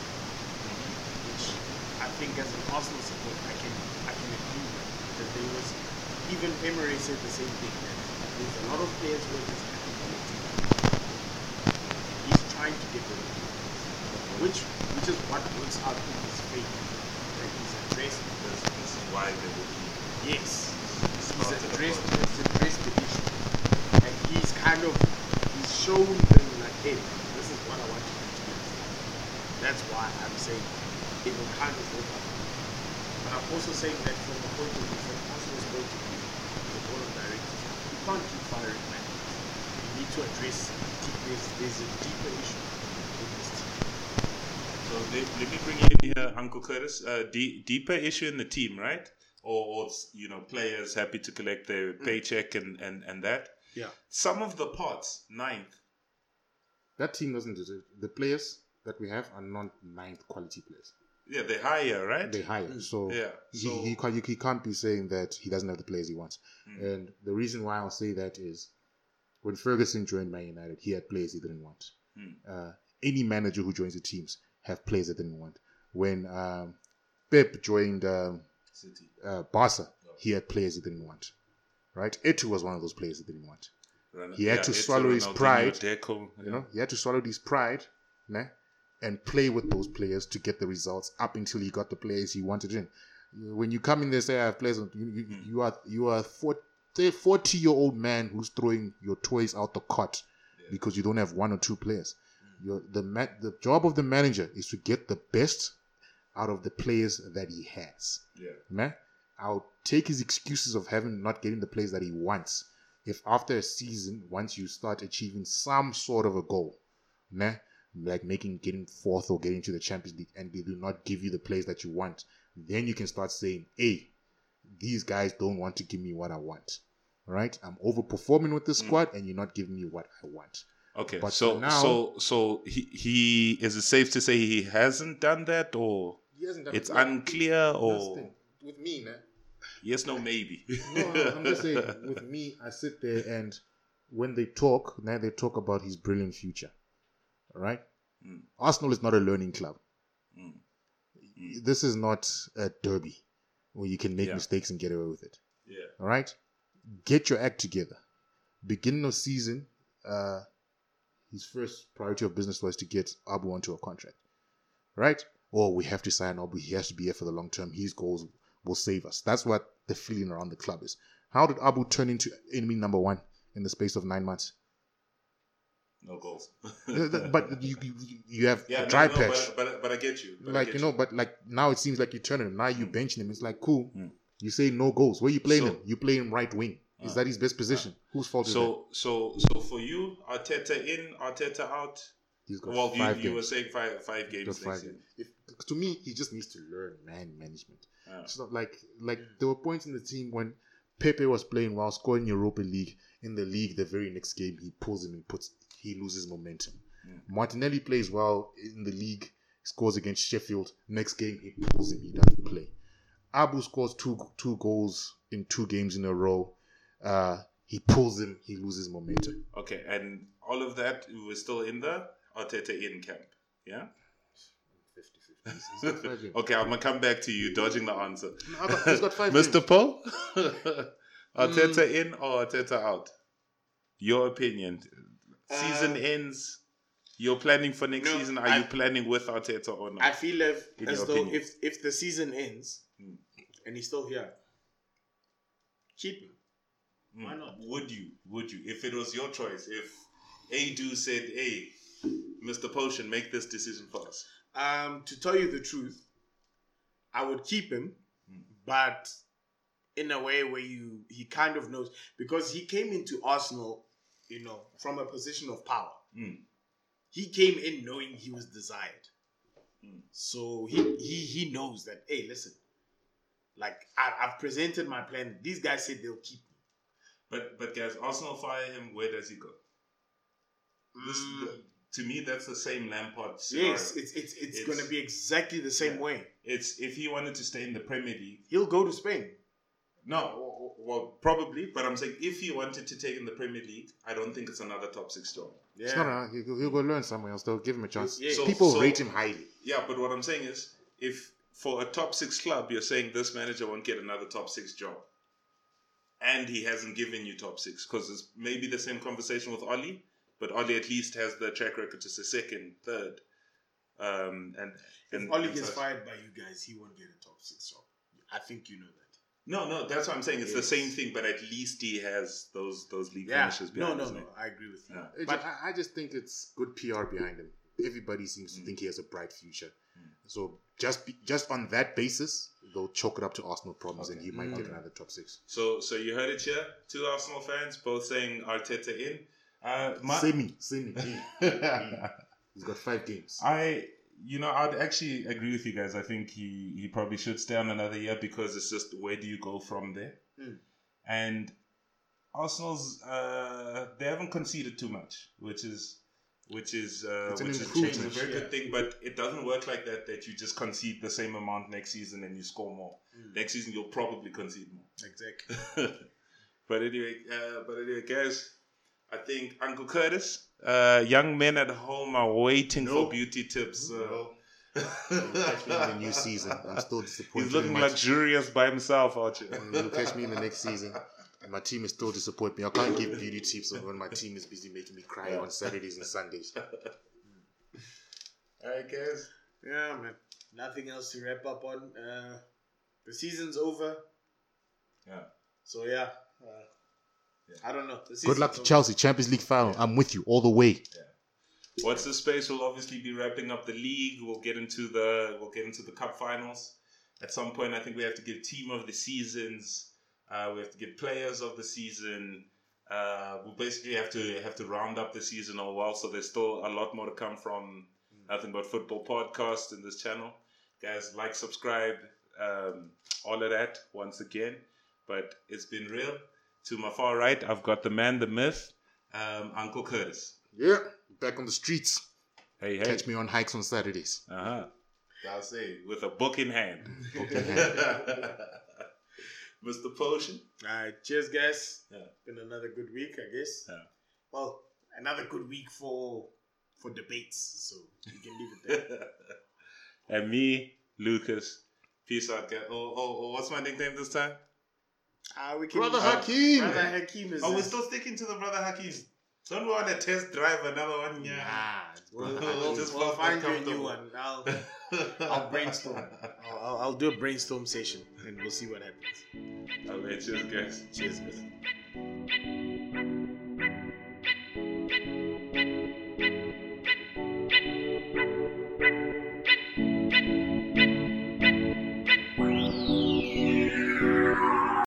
which I think as an Arsenal supporter, I can I can agree with that there was even Emery said the same thing that there's a lot of players who are just happy for the team. He's trying to get rid of which which is what works out in his favor. That he's addressed This, this is why they will be. Yes, he's the addressed, he's addressed the issue, and he's kind of he's shown them like, hey, this is what I want you to do. That's why I'm saying it will kind of work out. But I'm also saying that from the point of view, from Arsenal's point of view, the board of directors, you can't keep firing managers. You need to address deep, there's, there's a deeper issue in this team. So let, let me bring you in here, Uncle Curtis. Uh, de- deeper issue in the team, right? Or, or you know, players happy to collect their paycheck and, and, and that. Yeah. Some of the parts, ninth. That team doesn't deserve the players that we have are not ninth quality players. Yeah, they hire, right? They hire. So Yeah, he, so- he, can't, he can't be saying that he doesn't have the players he wants. Mm. And the reason why I'll say that is when Ferguson joined Man United, he had players he didn't want. Mm. Uh, any manager who joins the teams have players they didn't want. When um, Pep joined um, City. uh, Barca, he had players he didn't want. Right? Eto'o was one of those players he didn't want. Ron- He had to it's swallow his Ronaldinho, pride, Deco, You know, he had to swallow his pride, né? And play with those players to get the results up until he got the players he wanted in. When you come in there, say I have players, you, you, Hmm. you are you are a forty year old man who's throwing your toys out the cot because you don't have one or two players. Hmm. Your the ma- the job of the manager is to get the best out of the players that he has. Yeah. Man, I'll take his excuses of having not getting the players that he wants. If after a season, once you start achieving some sort of a goal, nah, like making getting fourth or getting to the Champions League, and they do not give you the players that you want, then you can start saying, "Hey, these guys don't want to give me what I want." Right? I'm overperforming with the hmm. squad, and you're not giving me what I want. Okay. But so now- so so he he is it safe to say he hasn't done that or He hasn't done it's it. Unclear that's or with me, man. yes no maybe. no, (laughs) no, I'm just saying. With me, I sit there and when they talk, now they talk about his brilliant future. Right. Mm. Arsenal is not a learning club. Mm. This is not a derby where you can make Yeah. mistakes and get away with it. Yeah. All right, get your act together. Beginning of season, uh, his first priority of business was to get Auba onto a contract, right? Or we have to sign Auba. He has to be here for the long term. His goals will save us. That's what the feeling around the club is. How did Auba turn into enemy number one in the space of nine months? No goals. (laughs) but you you, you have yeah, a no, dry no, patch. But, but, but I get you. But like get you know, but like now it seems like you're turning him. Now you Mm. benching him. It's like cool. Mm. You say no goals. Where you playing So- him? You play him right wing. Is Uh, that his best position? Whose fault is that? So so so for you, Arteta in, Arteta out. He's got Well, you, five you were saying five five games next five games. If, to me, he just needs to learn man management. Yeah. It's not like like there were points in the team when Pepe was playing while scoring Europa League. In the league, the very next game, he pulls him and puts he loses momentum. Mm. Martinelli plays well in the league, scores against Sheffield. Next game, he pulls him, he doesn't play. Auba scores two two goals in two games in a row. Uh, he pulls him, he loses momentum. Okay, and all of that we're still in the Arteta in camp. Yeah. 50-50. He's got five games. Okay, I'm gonna come back to you, dodging the answer. No, he's got five Mr. (laughs) games. Paul, (laughs) Arteta in or Arteta out? Your opinion. Season Uh, ends. You're planning for next no, season. Are I- you planning with Arteta or not? I feel if, In as though opinion. if if the season ends Mm. and he's still here, keep him. Mm. why not? Would you? Would you? If it was your choice, if Edu said, "Hey, Mr. Potion, make this decision for us." Um, to tell you the truth, I would keep him, Mm. but in a way where you he kind of knows because he came into Arsenal, you know, from a position of power. Mm. He came in knowing he was desired, Mm. so he he he knows that. Hey, listen, like I, I've presented my plan. These guys said they'll keep me. But but guys, Arsenal fire him. Where does he go? This, Mm, the, to me, that's the same Lampard scenario. yes, it's it's it's, It's- going to be exactly the same Yeah. way. It's if he wanted to stay in the Premier League. He'll go to Spain. No, w- w- well, probably. But I'm saying if he wanted to take in the Premier League, I don't think it's another top six job. Yeah. It's not a, he'll, he'll go learn somewhere else. They'll give him a chance. Yeah. So- People so- rate him highly. Yeah, but what I'm saying is, if for a top six club, you're saying this manager won't get another top six job, and he hasn't given you top six, because it's maybe the same conversation with Ole, but Ole at least has the track record to say second, third, um, and and If Ole gets such. fired by you guys, he won't get a top six job. I think you know that. No, no, that's what I'm saying. It's the same thing, but at least he has those those league Yeah. finishes No, behind no, his no. name. I agree with you. Yeah. But- ju- I, I just think it's good PR behind him. Everybody seems to Mm. think he has a bright future. Mm. So just be, just on that basis, they'll chalk it up to Arsenal problems, and he might get Mm. another top six. So, so you heard it here. Two Arsenal fans both saying Arteta in. Uh, my, Same, same. (laughs) He's got five games. I, you know, I'd actually agree with you guys. I think he, he probably should stay on another year because it's just where do you go from there? Hmm. And Arsenal's uh, they haven't conceded too much, which is which is uh, which is a very Yeah. good thing. But it doesn't work like that. That you just concede the same amount next season and you score more. Mm. Next season you'll probably concede more. Exactly. (laughs) but anyway, uh, but anyway, guys, I think Uncle Curtis, uh, young men at home are waiting for beauty tips. Uh, You'll catch me in the new season. I'm still disappointed. He's looking in my luxurious by himself, Archie. You'll catch me in the next season. And my team is still disappointing me. I can't give beauty tips when my team is busy making me cry on Saturdays and Sundays. All right, guys. Yeah, man. Nothing else to wrap up on. Uh, the season's over. Yeah. So yeah. Uh, Yeah. I don't know. The Good luck to. Chelsea, Champions League final. I'm with you all the way. What's the space? We'll obviously be wrapping up the league. We'll get into the we'll get into the cup finals. At some point, I think we have to give team of the seasons. Uh, we have to give players of the season. Uh, we basically have to have to round up the season all well. So there's still a lot more to come from Nothing But Football podcast in this channel. Guys, like, subscribe, um, all of that once again. But it's been real. To my far right, I've got the man, the myth, um, Uncle Curtis. Yeah, back on the streets. Hey, hey. Catch me on hikes on Saturdays. Uh huh. I'll say with a book in hand. Book in (laughs) hand. Mr. Potion. All right. Cheers, guys. Yeah. Been another good week, I guess. Yeah. Well, another good week for for debates. So you can leave it there. (laughs) and me, Lucas. Peace out, guys. Oh, oh, oh, what's my nickname this time? Ah, we can. Brother uh, Hakeem. Brother Hakeem is. Oh, we're still sticking to the brother Hakeem. Don't want to test drive another one? Yeah. we'll, We'll we'll, just we'll find you a new one. I'll, (laughs) I'll brainstorm. I'll, I'll, I'll do a brainstorm session and we'll see what happens. All right, cheers, guys. Cheers, guys.